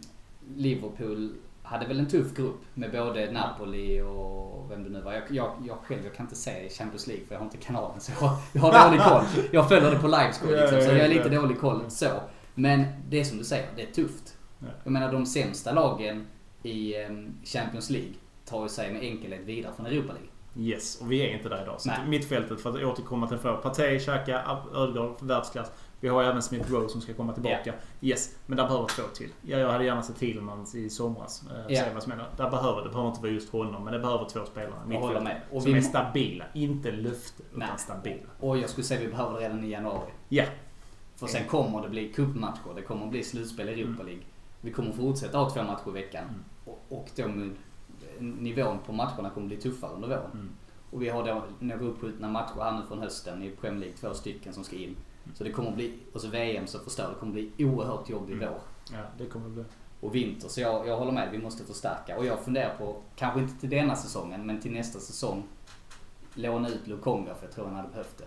Liverpool hade väl en tuff grupp med både Napoli och vem det nu var. Jag, jag, jag själv jag kan inte se Champions League för jag har inte kanalen så jag, jag har dålig koll. Jag följer det på livescore liksom, så jag har lite dålig koll så. Men det är som du säger, det är tufft. Ja. Jag menar de sämsta lagen i em, Champions League tar ju sig med enkelhet vidare från Europa League. Yes, och vi är inte där idag. Så mittfältet, för att återkomma till frågan. Partey, Xhaka, Ödegaard, världsklass. Vi har även Smith Rowe som ska komma tillbaka. Yes, men där behöver två till. Ja, jag hade gärna sett Tillmans i somras. Eh, se vad som händer. Där behöver, det behöver inte vara just honom, men det behöver två spelare. Jag håller med. Och som vi- är stabila. Inte löfte, utan Nej. stabila. Och jag skulle säga vi behöver det redan i januari. Ja, För sen kommer det bli cupmatcher, det kommer bli slutspel i Europa Mm. League. Vi kommer fortsätta ha två matcher i veckan. Mm. Och, och då med, nivån på matcherna kommer bli tuffare under våren. Mm. Och vi har då några uppskjutna matcher här nu från hösten i Premier League, två stycken som ska in. Så det kommer bli, och så VM så förstör det kommer bli oerhört jobbig Mm. vår. ja det kommer bli. och vinter. Så jag, jag håller med, vi måste förstärka. Och jag funderar på, kanske inte till denna säsongen, men till nästa säsong, låna ut Lukonga för jag tror han hade behövt det.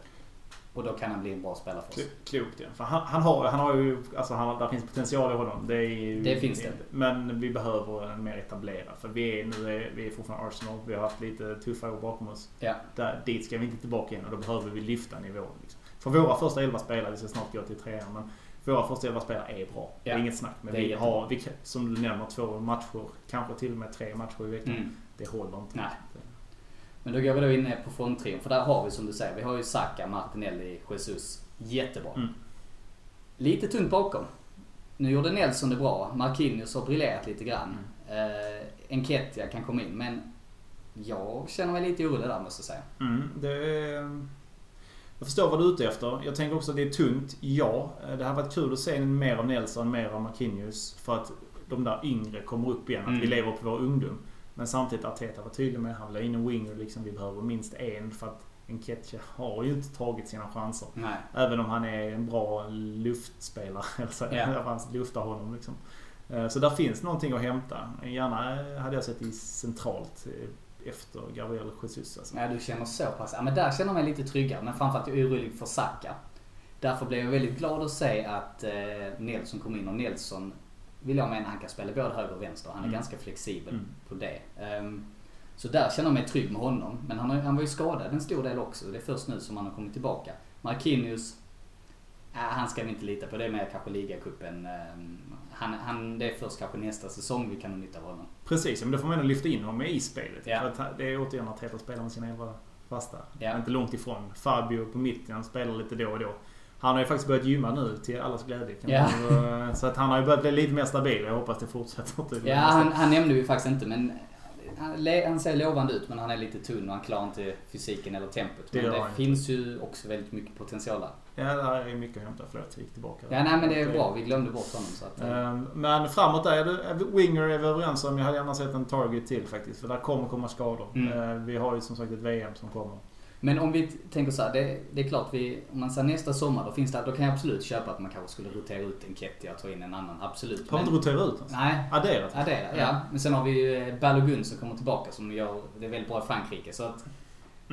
Och då kan han bli en bra spelare för oss. Kl- Klokt ja. För han, han, har, han har ju, alltså han, där finns potential i honom. Det, ju- Det finns det. Men vi behöver en mer etablerad. För vi är, nu är, vi är fortfarande Arsenal. Vi har haft lite tuffa år bakom oss. Ja. Där, dit ska vi inte tillbaka igen och då behöver vi lyfta nivån. Liksom. För våra första elva spelare, vi ska snart gå till trean, men våra första elva spelare är bra. Det är Ja. inget snack. Men vi jättebra. har, vi, som du nämner, två matcher, kanske till och med tre matcher i veckan. Mm. Det håller inte. Nej. Men då går vi då in på fronttrion, för där har vi som du säger, vi har ju Saka, Martinelli, Jesus. Jättebra. Mm. Lite tunt bakom. Nu gjorde Nelson det bra. Marquinhos har briljerat lite grann. Mm. Eh, Enketia kan komma in, men jag känner mig lite orolig där måste jag säga. Mm, det är... Jag förstår vad du är ute efter. Jag tänker också att det är tungt. Ja, det har varit kul att se mer av Nelson, mer av Marquinhos. För att de där yngre kommer upp igen. Att Mm. vi lever på vår ungdom. Men samtidigt Arteta var tydlig med, han vill ha in en winger liksom. Vi behöver minst en för att Enketia har ju inte tagit sina chanser. Nej. Även om han är en bra luftspelare. Eller så, Ja. Han luftar honom liksom. Eh, Så där finns någonting att hämta. Gärna hade jag sett i centralt eh, efter Gabriel Jesus. Alltså. Ja, du känner så pass. Ja, men där känner jag mig lite tryggare. Men framförallt är jag orolig för Saka. Därför blev jag väldigt glad att se att eh, Nelson kom in och Nelson vill jag mena han kan spela både höger och vänster. Han är Mm. ganska flexibel Mm. på det. Ehm, så där känner jag mig trygg med honom. Men han, har, han var ju skadad en stor del också. Det är först nu som han har kommit tillbaka. Marquinhos, äh, han ska vi inte lita på. Det är mer kanske ligacupen. Ehm, han, han, det är först kanske nästa säsong vi kan ha nytta av honom. Precis, men då får man ändå lyfta in honom i spelet. Ja. För att det är återigen att Arteta spelar med sina elva fasta. Ja. Inte långt ifrån. Fabio på mitten, han spelar lite då och då. Han har ju faktiskt börjat gymma nu till allas glädje. Ja. man, så att han har ju börjat bli lite mer stabil. Jag hoppas det fortsätter. Ja, han, han nämnde vi faktiskt inte men han, ser lovande ut men han är lite tunn och han klarar inte fysiken eller tempot. Det Men det inte. finns ju också väldigt mycket potential där. Ja, där är mycket att hämta. Förlåt, jag gick tillbaka. Ja, nej men det är bra. Vi glömde bort honom så att... Ehm, Men framåt där, är det, Winger är vi överens om. Jag hade gärna sett en target till faktiskt. För där kommer komma skador. Mm. Ehm, Vi har ju som sagt ett VM som kommer. Men om vi tänker så här, det, det är klart vi, om man säger nästa sommar då finns det, då kan jag absolut köpa att man kanske skulle rotera ut en Kettia och ta in en annan, absolut. Har vi inte roterat ut alltså? Nej, Adderat? ja det är det. Ja. Men sen har vi ju eh, Balogun som kommer tillbaka som gör, det väldigt bra i Frankrike. Så att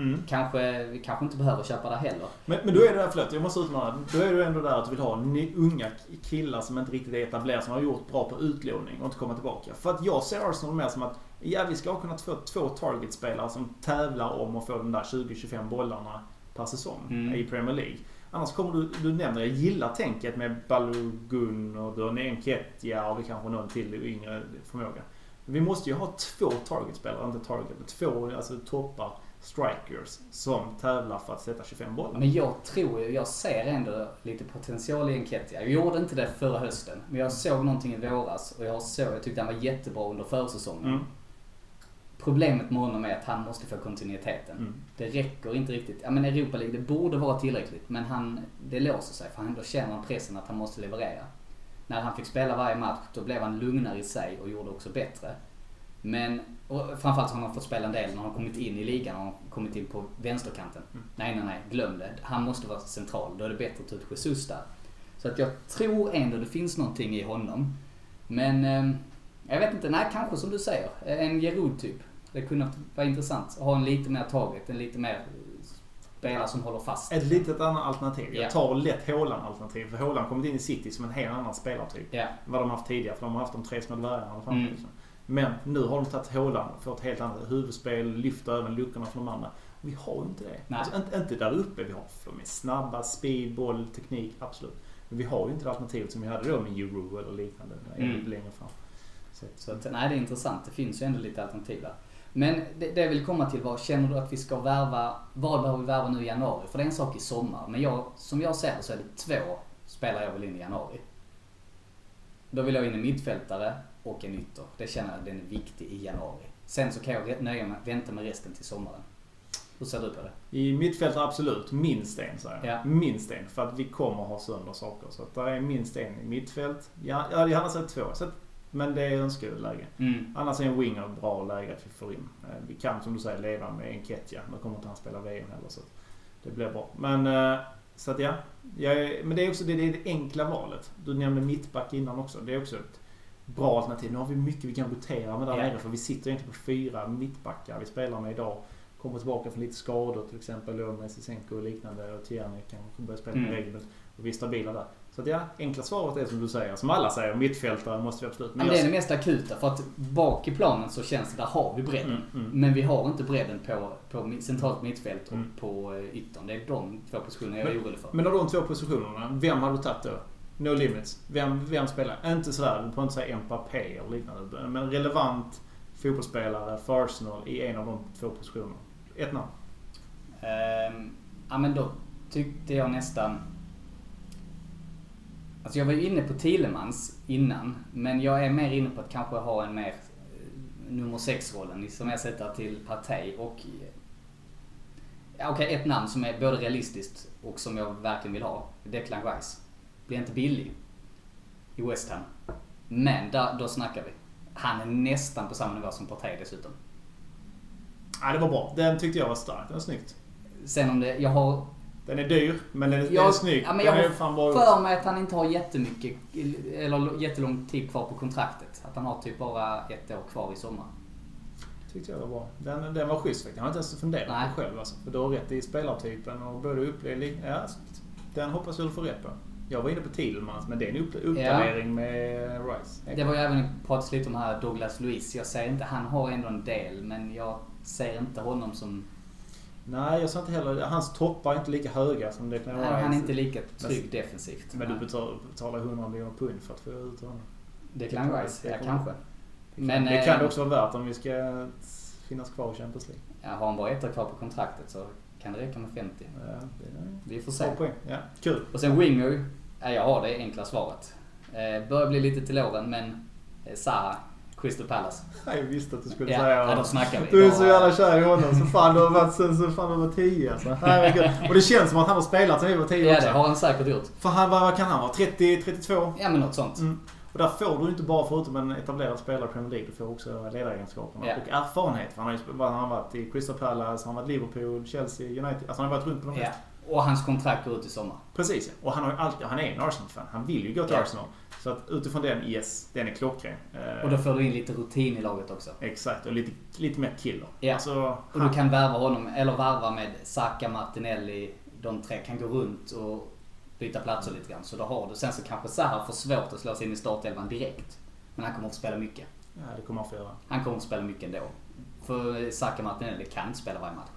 Mm. kanske, vi kanske inte behöver köpa det heller. Men, men då är det där, förlåt jag måste utmana. Då är du ändå där att du vill ha unga killar som inte riktigt är etablerade, som har gjort bra på utlåning och inte komma tillbaka. För att jag ser Arsenal mer som att, ja vi ska kunna få två targetspelare som tävlar om att få de där 20-25 bollarna per säsong Mm. i Premier League. Annars kommer du, du nämner, jag gillar tänket med Balogun och du har Nketiah och vi kanske någon till yngre förmåga. Vi måste ju ha två targetspelare, inte target, men två alltså toppar strikers som tävlar för att sätta 25 bollar. Men jag tror ju, jag ser ändå lite potential i Enketia. Jag gjorde inte det förra hösten. Men jag såg någonting i våras och jag såg, jag tyckte han var jättebra under försäsongen. Mm. Problemet med honom är att han måste få kontinuiteten. Mm. Det räcker inte riktigt. Ja men Europa League, det borde vara tillräckligt. Men han, det låser sig för han, då känner han pressen att han måste leverera. När han fick spela varje match, då blev han lugnare i sig och gjorde också bättre. Men, och framförallt har han fått spela en del när han kommit in i ligan och kommit in på vänsterkanten. Mm. Nej, nej, nej, glöm det. Han måste vara central. Då är det bättre att ta ut Jesus där. Så att jag tror ändå det finns någonting i honom. Men, eh, jag vet inte, nej kanske som du säger. En Giroud typ. Det kunde vara intressant. Ha en lite mer taget, en lite mer spelare som håller fast. Ett litet annat alternativ. Ja. Jag tar lätt Haaland alternativ. För Haaland har kommit in i City som en helt annan spelartyp. Ja. än Vad de haft tidigare. För de har haft de tre små dvärgarna framme. Mm. Liksom. Men nu har de tagit och fått ett helt annat huvudspel. Lyfter även luckorna från de andra. Vi har ju inte det. Alltså, inte, inte där uppe. Vi har de är snabba, speed, boll, teknik. Absolut. Men vi har ju inte det alternativet som vi hade då med Euro eller liknande. Mm. Längre fram. Så, Så att, nej, det är intressant. Det finns ju ändå lite alternativ där. Men det, det jag vill komma till var, känner du att vi ska värva, vad behöver vi värva nu i januari? För det är en sak i sommar, men jag, som jag ser det så är det två spelare jag vill in i januari. Då vill jag in en mittfältare och en ytter. Det känner jag den är viktig i januari. Sen så kan jag nöja mig, vänta med resten till sommaren. Hur ser du på det? I mittfältet absolut minst en säger jag. Ja. Minst en. För att vi kommer ha sönder saker. Så att det är minst en i mittfält. Ja, jag hade gärna sett två. Så men det är önskeläge. Mm. Annars är en winger bra läge att vi får in. Eh, Vi kan som du säger leva med en Ketja. Nu kommer inte han spela VM heller så det blir bra. Men eh, så att ja. Är, men det är också det, det, är det enkla valet. Du nämnde mittback innan också. Det är också ett bra alternativ. Nu har vi mycket vi kan rotera med där Ja. nere. För vi sitter egentligen på fyra mittbackar vi spelar med idag. Kommer tillbaka från lite skador till exempel då med Sisenko och liknande. Och Tierney kanske börjar spela med Mm. regelbundet. Och vi är stabila där. Så att ja, enkla svaret är som du säger. Som alla säger, mittfältare måste vi absolut. Men det är det mest akuta, för att bak i planen så känns det, där har vi bredden. Mm, mm. Men vi har inte bredden på, på centralt mittfält och Mm. på eh, yttern. Det är de två positionerna jag är orolig för. Men av de två positionerna, vem hade du tagit då? No limits. Vem, vem spelar? Inte sådär, du behöver inte säga Mbappé eller liknande. Men relevant fotbollsspelare för Arsenal i en av de två positionerna. Ett namn. Um, ja men då tyckte jag nästan... Alltså jag var ju inne på Thielemans innan, men jag är mer inne på att kanske ha en mer eh, nummer 6-rollen som ersättare till Partey och... Ja, Okej, ett namn som är både realistiskt och som jag verkligen vill ha. Declan Rice. Blir inte billig i West Ham. Men där, då snackar vi. Han är nästan på samma nivå som Partey dessutom. Ja, det var bra. Den tyckte jag var stark. Den var snyggt. Sen om det, jag har Den är dyr, men den är, den är Jag- snygg. ja, men jag har för mig att han inte har jättemycket, eller jättelång tid kvar på kontraktet. Att han har typ bara ett år kvar i sommar. Tyckte jag var bra. Den, den var schysst faktiskt. Jag har inte ens funderat Nej. på själv alltså. För du har rätt i spelartypen och både upplevelse... Ja, den hoppas jag du får rätt på. Jag var inne på Tillmans, men det är en upp, uppgradering med Rice. Det var ju även pratats lite om här Douglas Luiz. Jag säger inte, han har ändå en del, men jag ser inte honom som... Nej, jag sa inte heller... Hans toppar är inte lika höga som Declan Rice. Han, han är inte lika trygg defensivt. Men du betalar, betalar 100 miljoner pund för att få ut honom. Declan Rice, ja Det kanske. kan, Men, det kan eh, det också vara värt om vi ska finnas kvar i Champions League. Ja, har han bara ett år kvar på kontraktet så kan det räcka med 50. Ja, det är Vi får se. Ja, kul. Och sen Winger, ja, jag har det enkla svaret. Eh, börjar bli lite till åren men eh, Zaha Crystal Palace. Jag visste att du skulle Ja, säga ja, då snackar vi. Du är så jävla kär i honom. Så fan du har varit sen så fan du var 10 alltså. Herregud. Och det känns som att han har spelat sen vi var 10 Ja, också. det har han säkert gjort. För han, vad kan han vara? 30, 32? Ja, men något sånt. Mm. Och där får du inte bara förutom en etablerad spelare i Premier League, du får också ledaregenskaperna Ja. och erfarenhet. För han har ju han har varit i Crystal Palace, han har varit Liverpool, Chelsea, United. Alltså han har varit runt på de flesta. Och hans kontrakt går ut i sommar. Precis. Och han, har ju alltid, han är en Arsenal-fan. Han vill ju gå till Ja. Arsenal. Så att utifrån den, yes, den är klockren. Eh, Och då får du in lite rutin i laget också. Exakt, och lite, lite mer killer. Ja. Alltså, Och du kan värva honom, eller varva med Saka, Martinelli. De tre kan gå runt och byta platser lite grann. Så då har du. Sen så kanske Zaha får svårt att slå sig in i startelvan direkt. Men han kommer att spela mycket. Ja, det kommer han få göra. Han kommer att spela mycket ändå. För Saka Martinelli kan inte spela varje match.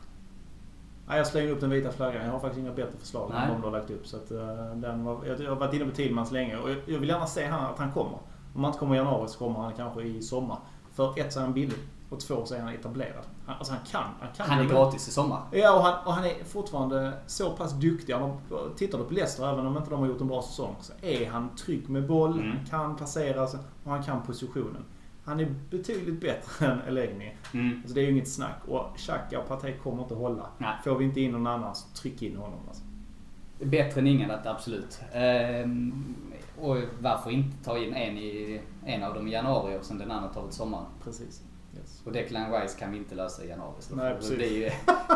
Ja, jag slänger upp den vita flaggan. Jag har faktiskt inga bättre förslag Nej. än de du har lagt upp. Så att, eh, den var, jag, jag har varit inne på Tillmans länge och jag, jag vill gärna se han, att han kommer. Om han inte kommer i januari så kommer han kanske i sommar. För ett så är han billig och två så är han etablerad. Han, alltså han kan. Han, kan Han är gratis i sommar. Ja, och han, och han är fortfarande så pass duktig. Han tittar du på Leicester, även om inte de har gjort en bra säsong, så är han trygg med boll, Mm. han kan placera och han kan positionen. Han är betydligt bättre än Eleni. Mm. Alltså det är ju inget snack. Och Xhaka och Partey kommer inte hålla. Nej. Får vi inte in någon annan så tryck in honom. Alltså. Bättre än ingen, absolut. Ehm, och varför inte ta in en, i, en av dem i januari och sen den andra tar till sommaren. Precis. Yes. Och Declan Rice kan vi inte lösa i januari. Så Nej, det precis. blir ju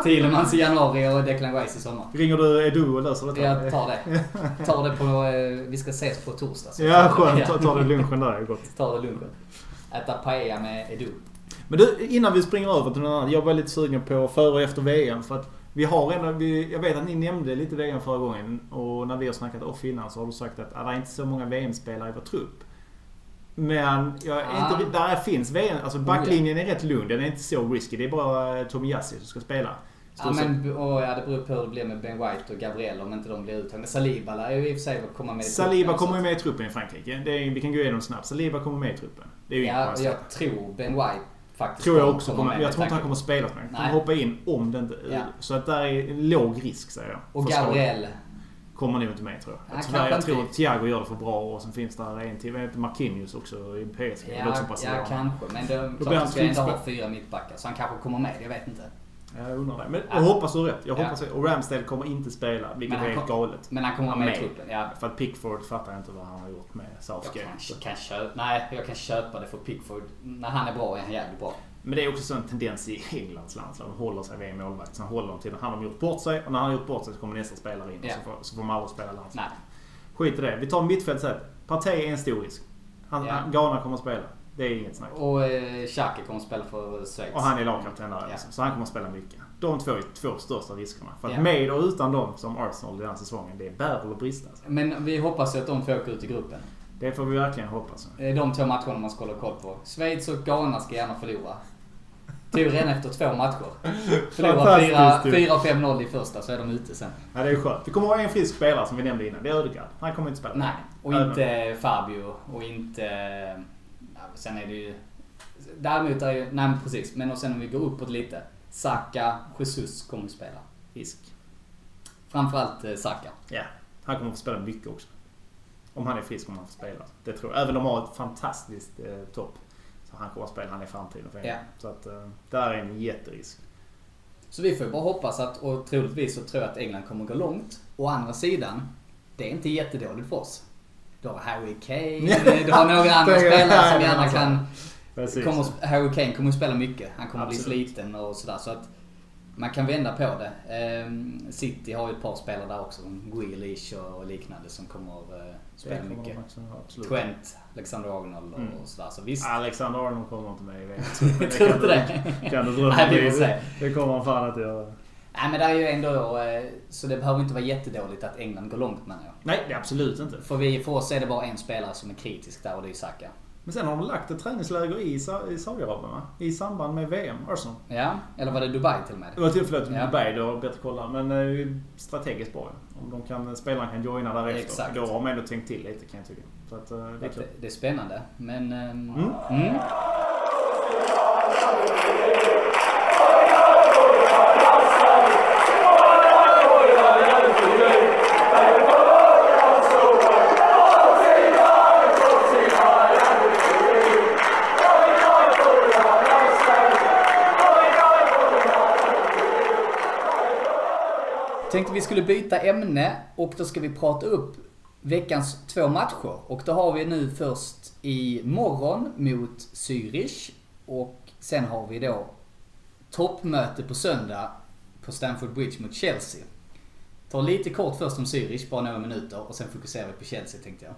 Thielemans i januari och Declan Rice i sommar. Ringer du Edu och löser detta? Jag tar det. Tar det på, eh, vi ska ses på torsdag. så- Ja, skönt. Ta, ta det lunchen där. Det är gott. Tar det lunchen. Äta paella med Edu. Men du, innan vi springer över till något annat. Jag var lite sugen på före och efter VM. För att vi har ändå, vi, jag vet att ni nämnde lite VM förra gången. Och när vi har snackat off innan så har du sagt att ah, det är inte så många VM-spelare i vår trupp. Men jag är Ah. inte, där finns VM, alltså backlinjen är rätt lugn. Den är inte så risky. Det är bara Tomiyasu som ska spela. Ja, men, och, ja, det beror på hur det blir med Ben White och Gabriel om inte de blir uttagna. Saliba lär ju i och för sig komma med i Saliba truppen, kommer så ju med i truppen i Frankrike. Det är, vi kan gå igenom snabbt. Saliba kommer med i truppen. Det är ju Ja, jag tror Ben White faktiskt Tror jag också. Kommer, med jag tror inte han kommer spela med. Han kommer Nej. hoppa in om det inte... Ja. Så att där är en låg risk säger jag. Och för. Gabriel. Kommer nog inte med tror jag. Han kanske jag tror att Thiago gör det för bra och sen finns där en till. Marquinhos också i PSG? Det Ja, också ja, kanske. Men det, blir klart, han ska ändå ha fyra mittbackar. Så han kanske kommer med. Jag vet inte. Ja, jag undrar det. Men Ja. jag hoppas du har rätt. Jag Ja. hoppas Och Ramsdale kommer inte spela, vilket är helt galet. Men han kommer vara med i truppen. Ja. För att Pickford fattar jag inte vad han har gjort med Jag Southgate. kan, kan köpa, nej, jag kan köpa det för Pickford. När han är bra är han jävligt bra. Men det är också en tendens i Englands landslag. De håller sig vid en målvakt. Sen håller de till han har gjort bort sig och när han har gjort bort sig så kommer nästa spelare in. Ja. Så, får, så får man aldrig spela landslag. Nej. Skit i det. Vi tar mittfält sen. Partey är en stor risk. Han, Ja. han, Ghana kommer att spela. Det är inget snack. Och eh, Xhaka kommer att spela för Schweiz. Och han är lagkapten där. Alltså. Så han kommer spela mycket. De två är två största riskerna. För att Ja. med och utan dem som Arsenal den här säsongen, det är bär eller brista. Alltså. Men vi hoppas ju att de två åker ut i gruppen. Det får vi verkligen hoppas. Är de två matcherna man ska hålla koll på. Schweiz och Ghana ska gärna förlora. Tur redan efter två matcher. Förlorar Fantastiskt, 4 ju. 4-5-0 i första så är de ute sen. Ja, det är skönt. Det kommer vara en frisk spelare som vi nämnde innan. Det är Ödegaard. Han kommer inte spela. Nej, och Även- inte Fabio och inte... Ja, sen är det ju... Däremot är ju... Nej men precis. Men och sen om vi går uppåt lite. Saka, Jesus kommer att spela. Risk. Framförallt eh, Saka. Ja. Han kommer att få spela mycket också. Om han är frisk kommer han få spela. Det tror jag. Även om de har ett fantastiskt eh, topp. Så han kommer att spela. Han är framtiden för England. Så att eh, där är en jätterisk. Så vi får bara hoppas att, och troligtvis så tror jag att England kommer gå långt. Å andra sidan, det är inte jättedåligt för oss. Du har Harry Kane, du har några andra spelare som gärna kan... Kommer, att- Harry Kane kommer att spela mycket. Han kommer att bli Absolut. sliten och sådär. Så att man kan vända på det. Ehm, City har ju ett par spelare där också. som Grealish och liknande som kommer att eh, spela kommer mycket. absolut. Trent, Alexander Arnold och, Mm. och sådär. Så visst. Alexander Arnold kommer inte med i VM. Tror inte det. Kan du drömma Nej, vi om får se. Det kommer han fan inte göra. Nej men det är ju ändå... eh, Så det behöver inte vara jättedåligt att England går långt menar jag. Nej, det är absolut inte. För, vi, för oss är det bara en spelare som är kritisk där och det är Saka. Men sen har de lagt ett träningsläger i, Sa- i Saudiarabien va? I samband med VM, Arsenal. Ja, eller var det Dubai till och med? Det var till förlåt, Ja. Dubai, du har bättre kolla. Men eh, strategiskt bra. Om de kan, spelarna kan joina därefter. Exakt. Då har de ändå tänkt till lite kan jag tycka. Så att, eh, det är. Det, det är spännande, men... ehm, Mm. Mm. Tänkte vi skulle byta ämne och då ska vi prata upp veckans två matcher. Och då har vi nu först i morgon mot Zürich och sen har vi då toppmöte på söndag på Stamford Bridge mot Chelsea. Ta lite kort först om Zürich, bara några minuter och sen fokuserar vi på Chelsea tänkte jag.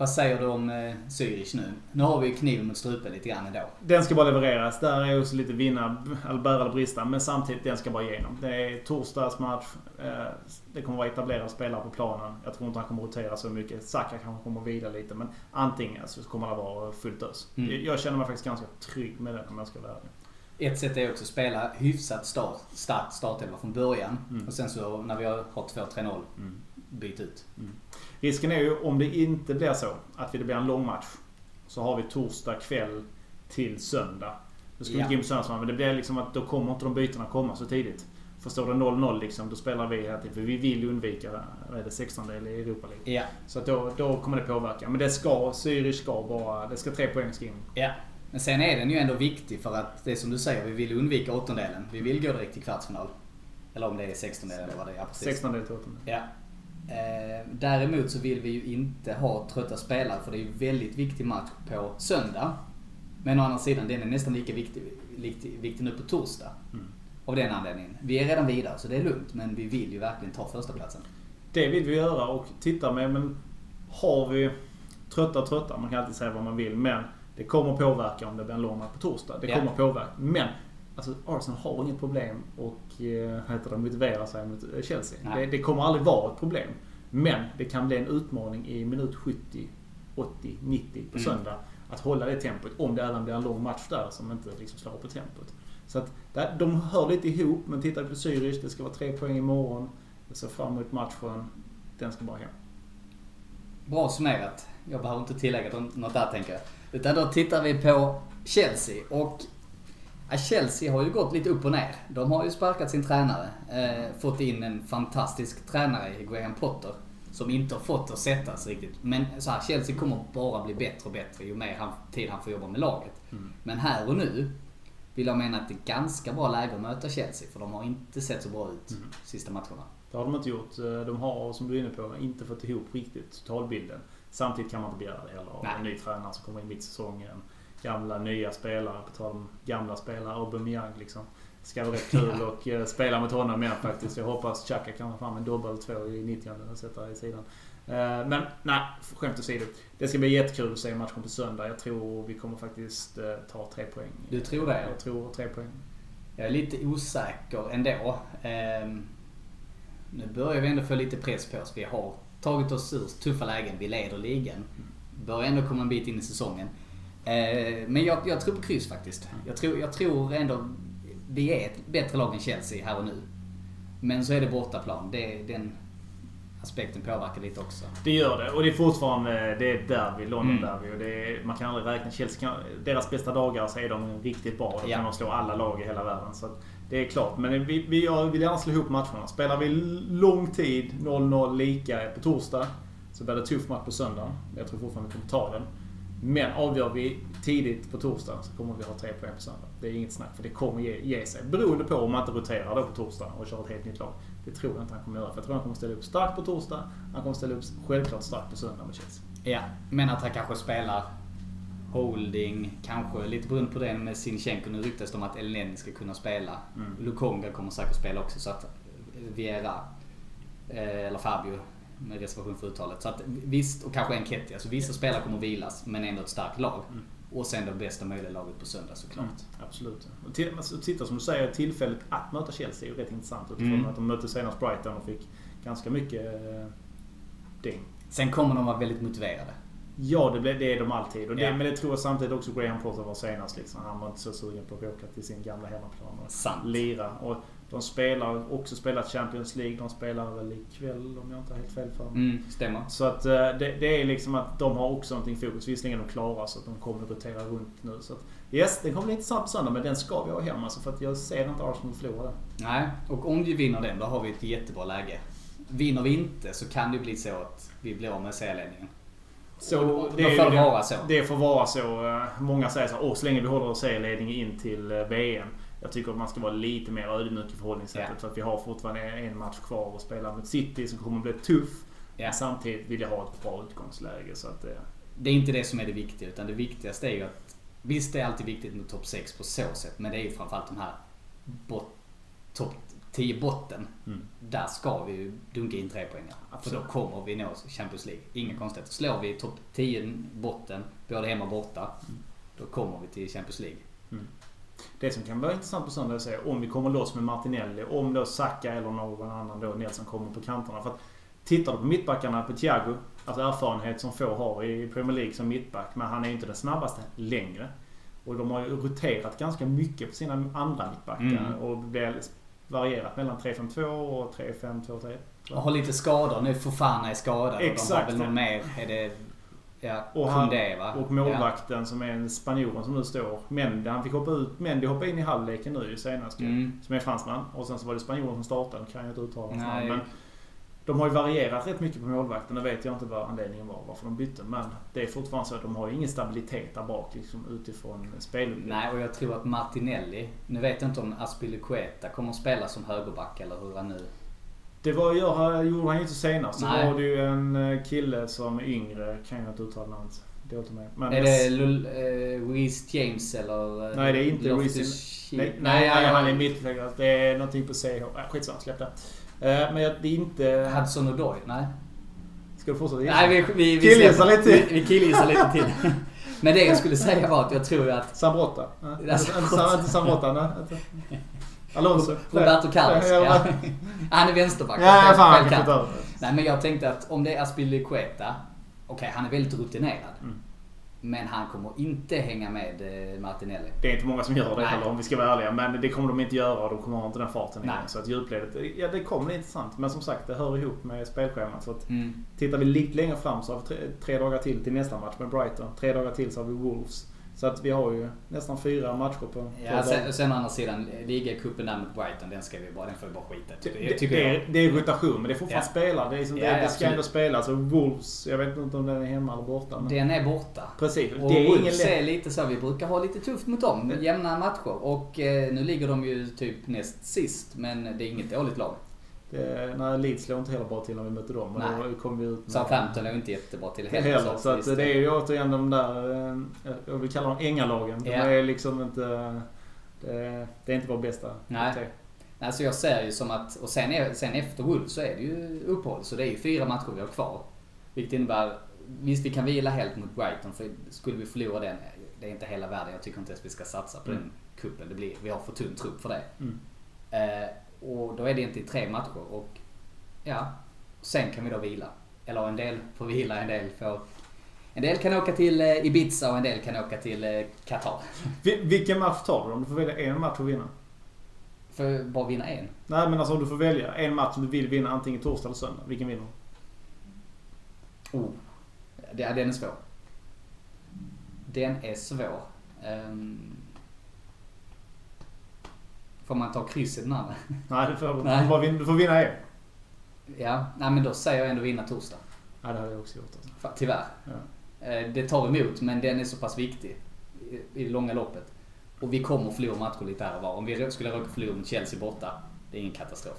Vad säger du om eh, Zürich nu? Nu har vi ju kniven mot strupen lite grann ändå. Den ska bara levereras. Där är också lite vinna, bära eller brista. Men samtidigt, den ska bara igenom. Det är torsdagsmatch. Eh, Det kommer vara etablerade spelare på planen. Jag tror inte han kommer rotera så mycket. Saka kanske kommer vila lite. Men antingen så kommer det vara fullt ös. Mm. Jag känner mig faktiskt ganska trygg med det om jag ska vara ärlig. Ett sätt är också att spela hyfsat start, starkt startelva från början. Mm. Och sen så när vi har har 2-3-0, Mm. byt ut. Risken är ju om det inte blir så att det blir en lång match. Så har vi torsdag kväll till söndag. Då ska vi Ja. inte gå in på söndagsmatchen, men det blir liksom att då kommer inte de bytena komma så tidigt. För står det 0-0 liksom, då spelar vi hela tiden. För vi vill undvika, vad är det, 16 del i Europa League. Ja. Så då, då kommer det påverka. Men det ska, Zürich ska bara, det ska tre poäng ska in. Ja. Men sen är den ju ändå viktig för att det är som du säger, vi vill undvika åttondelen. Vi vill gå direkt till kvartsfinal. Eller om det är 16 eller vad det är. Ja, precis. 16 del till 8 Ja. Eh, däremot så vill vi ju inte ha trötta spelare för det är ju väldigt viktig match på söndag. Men å andra sidan, den är nästan lika viktig, viktig, viktig nu på torsdag. Mm. Av den anledningen. Vi är redan vidare så det är lugnt men vi vill ju verkligen ta första platsen. Det vill vi göra och titta med, men har vi trötta trötta, man kan alltid säga vad man vill, men det kommer påverka om det blir en lång match på torsdag. Det kommer påverka. Men alltså Arsenal har inget problem och eh, heter det, motivera sig mot eh, Chelsea. Det, det kommer aldrig vara ett problem. Men det kan bli en utmaning i minut 70, 80, 90 på Mm. söndag. Att hålla det tempot om det även blir en lång match där som inte liksom slår på tempot. Så att där, de hör lite ihop, men tittar vi på Zürich, det ska vara tre poäng imorgon. Jag ser fram emot matchen. Den ska bara hem. Bra summerat. Jag behöver inte tillägga något där tänker jag. Utan då tittar vi på Chelsea och Chelsea har ju gått lite upp och ner. De har ju sparkat sin tränare. Eh, fått in en fantastisk tränare i Graham Potter. Som inte har fått att sättas riktigt. Men så här, Chelsea kommer bara bli bättre och bättre ju mer han, tid han får jobba med laget. Men här och nu vill jag mena att det är ganska bra läge att möta Chelsea. För de har inte sett så bra ut sista matcherna. Det har de inte gjort. Eh, De har, som du är inne på, inte fått ihop riktigt totalbilden. Samtidigt kan man inte begära det heller av en ny tränare som kommer in mitt i säsongen. Gamla, nya spelare. På tal om gamla spelare. Aubameyang liksom. Ska vara rätt kul och eh, spela mot honom igen faktiskt. Jag hoppas Xhaka kan få fram en dubbel två i 90 och sätta i sidan. Eh, Men nej, skämt åsido. Det ska bli jättekul att se matchen på söndag. Jag tror vi kommer faktiskt eh, ta tre poäng. Du tror det, ja? Jag tror tre poäng. Jag är lite osäker ändå. Ehm, nu börjar vi ändå få lite press på oss. Vi har tagit oss ur tuffa lägen. Vi leder ligan. Börjar ändå komma en bit in i säsongen. Eh, men jag, jag tror på kryss faktiskt. Jag tror, jag tror ändå vi är ett bättre lag än Chelsea här och nu. Men så är det bortaplan. Det, den aspekten påverkar lite också. Det gör det. Och det är fortfarande det är derby, London Mm. Och är, man kan aldrig räkna. Chelsea kan, deras bästa dagar så är de riktigt bra. Då Ja. kan de slå alla lag i hela världen. Så det är klart. Men vi, vi jag vill gärna slå ihop matcherna. Spelar vi lång tid, 0-0 lika på torsdag. Så blir det tuff match på söndag. Jag tror fortfarande vi kommer ta den. Men avgör vi tidigt på torsdag så kommer vi ha tre poäng på söndag. Det är inget snack för det kommer ge, ge sig. Beroende på om man inte roterar då på torsdag och kör ett helt nytt lag. Det tror jag inte han kommer göra. För jag tror han kommer ställa upp starkt på torsdag. Han kommer ställa upp självklart starkt på söndag med Chelsea. Ja, men att han kanske spelar Holding, kanske lite beroende på det med Sinchenko. Nu ryktas det om att Elneny ska kunna spela. Mm. Lukonga kommer säkert spela också så att Viera, eh, eller Fabio med reservation för uttalet. Så att visst, och kanske Enketia. Så vissa spelare kommer vilas, men ändå ett starkt lag. Mm. Och sen det bästa möjliga laget på söndag såklart. Absolut. Och till- titta som du säger, tillfället att möta Chelsea är ju rätt intressant. Utifrån Mm. att de mötte senast Brighton och fick ganska mycket eh, däng. Sen kommer de vara väldigt motiverade. Ja, det, blev, det är de alltid. Och det, Ja. Men det tror jag samtidigt också Graham Potter var senast. Liksom. Han var inte så sugen på att åka till sin gamla hemmaplan och Sant. lira. Och de spelar också spelat Champions League. De spelar väl ikväll om jag inte har helt fel för mig. Mm, stämmer. Så att eh, det, det är liksom att de har också någonting i fokus. Visserligen är de klara så att de kommer att rotera runt nu. Så att, yes, den kommer bli intressant på söndag men den ska vi ha hem alltså, för att jag ser inte Arsenal förlora den. Nej, och om vi vinner den då har vi ett jättebra läge. Vinner vi inte så kan det bli så att vi blir av med serieledningen. Så det, är får det vara så. Det får vara så. Eh, Många säger så åh så länge vi håller serieledningen in till eh, VM. Jag tycker att man ska vara lite mer ödmjuk i förhållningssättet. Ja. För att vi har fortfarande en match kvar att spela mot City som kommer att bli tuff. Ja. Men samtidigt vill jag ha ett bra utgångsläge. Så att, eh, Det är inte det som är det viktiga utan det viktigaste är ju att Visst det är alltid viktigt med topp 6 på så sätt men det är ju framförallt de här bot, topp 10 botten. mm. Där ska vi ju dunka in tre poängar. För då kommer vi nå Champions League. Inga konstigheter. Slår vi topp 10 botten, både hemma och borta, Mm. då kommer vi till Champions League. Det som kan vara intressant på söndag är att se om vi kommer loss med Martinelli. Om då Saka eller någon annan då Nelson kommer på kanterna. För att tittar du på mittbackarna på Thiago. Alltså erfarenhet som få har i Premier League som mittback. Men han är ju inte den snabbaste längre. Och de har ju roterat ganska mycket på sina andra mittbackar. Mm. Och varierat mellan 3-5-2 och 3-5-2-3. Och har lite skador. Nu Fofana är skadad och de har Exakt. väl någon mer. Är det... Ja, Och han- va? Och målvakten som är en spanjoren som nu står. Mendy, han fick hoppa ut. Mendy hoppade in i halvleken nu senast Ja. Mm. Som är fransman. Och sen så var det spanjoren som startade. Kan jag inte uttala hans namn. Men de har ju varierat rätt mycket på målvakten. Det vet jag inte vad anledningen var varför de bytte. Men det är fortfarande så att de har ju ingen stabilitet där bak liksom, utifrån spelupplägg. Nej, och jag tror att Martinelli, nu vet jag inte om Aspilicueta kommer att spela som högerback eller hur han nu... Det var, gör, gjorde han ju inte senast. Så Nej. var det ju en eh, kille som yngre. Kan jag inte uttala namnet. Det åt mig. Men Är det Lul, Reece James eller... eh, Nej, det är inte Reece- Nej, nej, nej, han är mittfältare. Det är någonting på CH. Äh, skitsamma, släpp det. Eh, Men det är inte... Hudson Odoi? Nej. Ska du fortsätta Nej, vi, vi, vi Killgissar lite till. Vi, vi killgissar lite till. Men det jag skulle säga var att jag tror att Sambrotta? Ja, inte Sam- inte Sambrotta. nej. Alonso? Roberto Carlos, Ja. Han är vänsterback. Ja, fan han kan Nej, men jag tänkte att om det är Aspilicueta, okej, han är väldigt rutinerad. Mm. Men han kommer inte hänga med eh, Martinelli. Det är inte många som gör det Nej. heller om vi ska vara ärliga. Men det kommer de inte göra och de kommer ha inte den farten igen. Så att djupledet, ja det kommer bli intressant. Men som sagt, det hör ihop med spelschemat. Så att Mm. tittar vi lite längre fram så har vi tre, tre dagar till till nästa match med Brighton. Tre dagar till så har vi Wolves. Så att vi har ju nästan fyra matcher på... på Ja, sen, sen å andra sidan, ligacupen där mot Brighton, den ska vi bara, den får vi bara skita i. Det, det, är, det är rotation, men det är fortfarande Ja. spelare. Det, är liksom, Ja, det, det ska ändå spelas. Och Wolves, jag vet inte om den är hemma eller borta. Men Den är borta. Precis. Och det är ingen Wolves är lätt... lite så, vi brukar ha lite tufft mot dem. Jämna matcher. Och eh, nu ligger de ju typ näst sist, men det är inget dåligt lag. Det, nej, Leeds slår inte heller bra till när vi mötte dem. Och Nej. då kom vi ut med... Southampton är ju inte jättebra till Heller, heller. så att det är ju återigen de där, eh, jag vill kalla dem ängalagen. De Ja. är liksom inte... Det, det är inte vår bästa Nej. te. Nej, så jag ser ju som att, och sen, är, sen efter Wolves så är det ju uppehåll. Så det är ju fyra matcher vi har kvar. Vilket innebär, visst vi kan vila helt mot Brighton för skulle vi förlora den, det är inte hela världen. Jag tycker inte ens vi ska satsa på Mm. den kuppen. Det blir, vi har för tunn trupp för det. Mm. Eh, och då är det inte i tre matcher och ja, sen kan vi då vila. Eller en del får vila, en del får... En del kan åka till eh, Ibiza och en del kan åka till eh, Qatar. Vi- Vilken match tar du om du får välja en match att vinna? För bara vinna en. Nej men alltså om du får välja en match som du vill vinna antingen torsdag eller söndag. Vilken vinner du? Oh. Det, den är svår. Den är svår. Ehm. Får man ta kryss i den andra? Nej, du får, Nej. Du, du får vinna en. Ja, nej men då säger jag ändå vinna torsdag. Nej, det hade jag också gjort. Alltså. Tyvärr. Ja. Eh, Det tar emot, men den är så pass viktig i, det långa loppet. Och vi kommer förlora matcher lite här och var. Om vi skulle råka förlora mot Chelsea borta, det är ingen katastrof.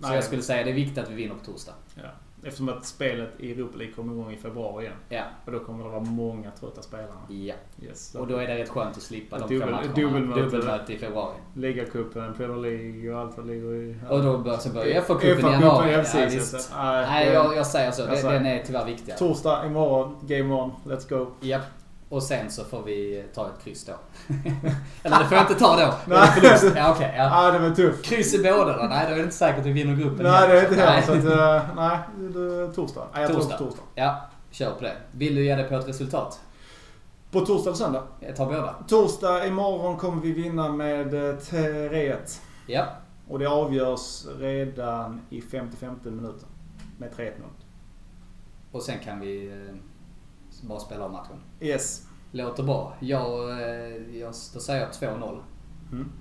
Så Nej. jag skulle säga det är viktigt att vi vinner på torsdag. Ja. Eftersom att spelet i Europa League kommer igång i februari igen. Ja. Och då kommer det vara många trötta spelare. Ja. Yes. Och då är det rätt skönt att slippa de Dubbel- två matcherna. dubbelmöte. Dubbelmöte i februari. Ligacupen, Premier League och allt vad ligger i... Och då bör, så börjar FA-cupen i januari. ja, Ja, precis. visst. Nej, jag, jag säger så. Den, säger- den är tyvärr viktigare. Torsdag imorgon, game on. Let's go. Japp. Och sen så får vi ta ett kryss då. Eller det får jag inte ta då. Det Nej. förlust. Ja, okej. ja. Ah, det var tufft. Kryss i båda då? Nej, då är det inte säkert att vi vinner gruppen. Nej, det är inte heller. Nej. Så att, uh, nej, det torsdag. Nej, jag Torsdag. torsdag. Ja, kör på det. Vill du ge dig på ett resultat? På torsdag eller söndag? Jag tar båda. Torsdag imorgon kommer vi vinna med eh, 3-1. Ja. Och det avgörs redan i 55 minuten. Med 3-1 mål. Och sen kan vi eh, bara spela om matchen. Yes. Låter bra. Jag, eh, jag, då säger jag 2-0 Mm.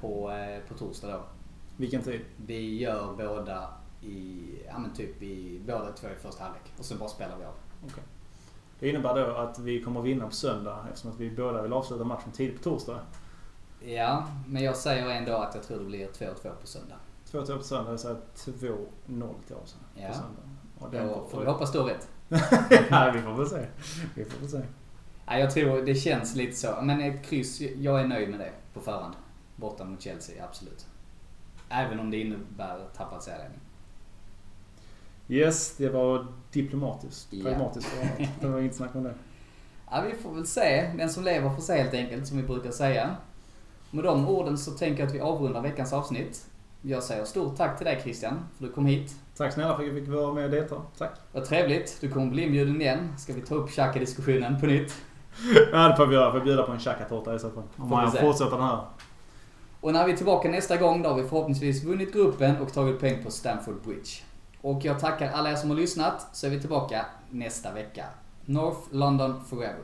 på, eh, på torsdag då. Vilken tid? Vi gör båda i, ja men typ i, båda två i första halvlek. Och sen bara spelar vi av. Det innebär då att vi kommer vinna på söndag eftersom att vi båda vill avsluta matchen tidigt på torsdag. Ja, men jag säger ändå att jag tror det blir 2-2 på söndag. 2-2 på söndag, jag säger 2-0 till Arsenal Ja. på söndag. Och den Då får vi hoppas du har rätt. Nej, vi får väl se. Vi får väl se. Ja, jag tror det känns lite så. Men ett kryss, jag är nöjd med det på förhand. Borta mot Chelsea, absolut. Även om det innebär tappad serieledning. Yes, det var diplomatiskt. Ja. Pragmatiskt. Det var inget snack om det. Ja, vi får väl se. Den som lever får se helt enkelt, som vi brukar säga. Med de orden så tänker jag att vi avrundar veckans avsnitt. Jag säger stort tack till dig Christian, för du kom hit. Tack snälla för att jag fick vara med och delta. Tack. Vad trevligt. Du kommer bli inbjuden igen. Ska vi ta upp Xhaka-diskussionen på nytt? Ja, det får vi göra. Får bjuda på en chakatårta i så fall. Om man fortsätter den här. Och när vi är tillbaka nästa gång, då har vi förhoppningsvis vunnit gruppen och tagit poäng på Stamford Bridge. Och jag tackar alla er som har lyssnat, så är vi tillbaka nästa vecka. North London Forever.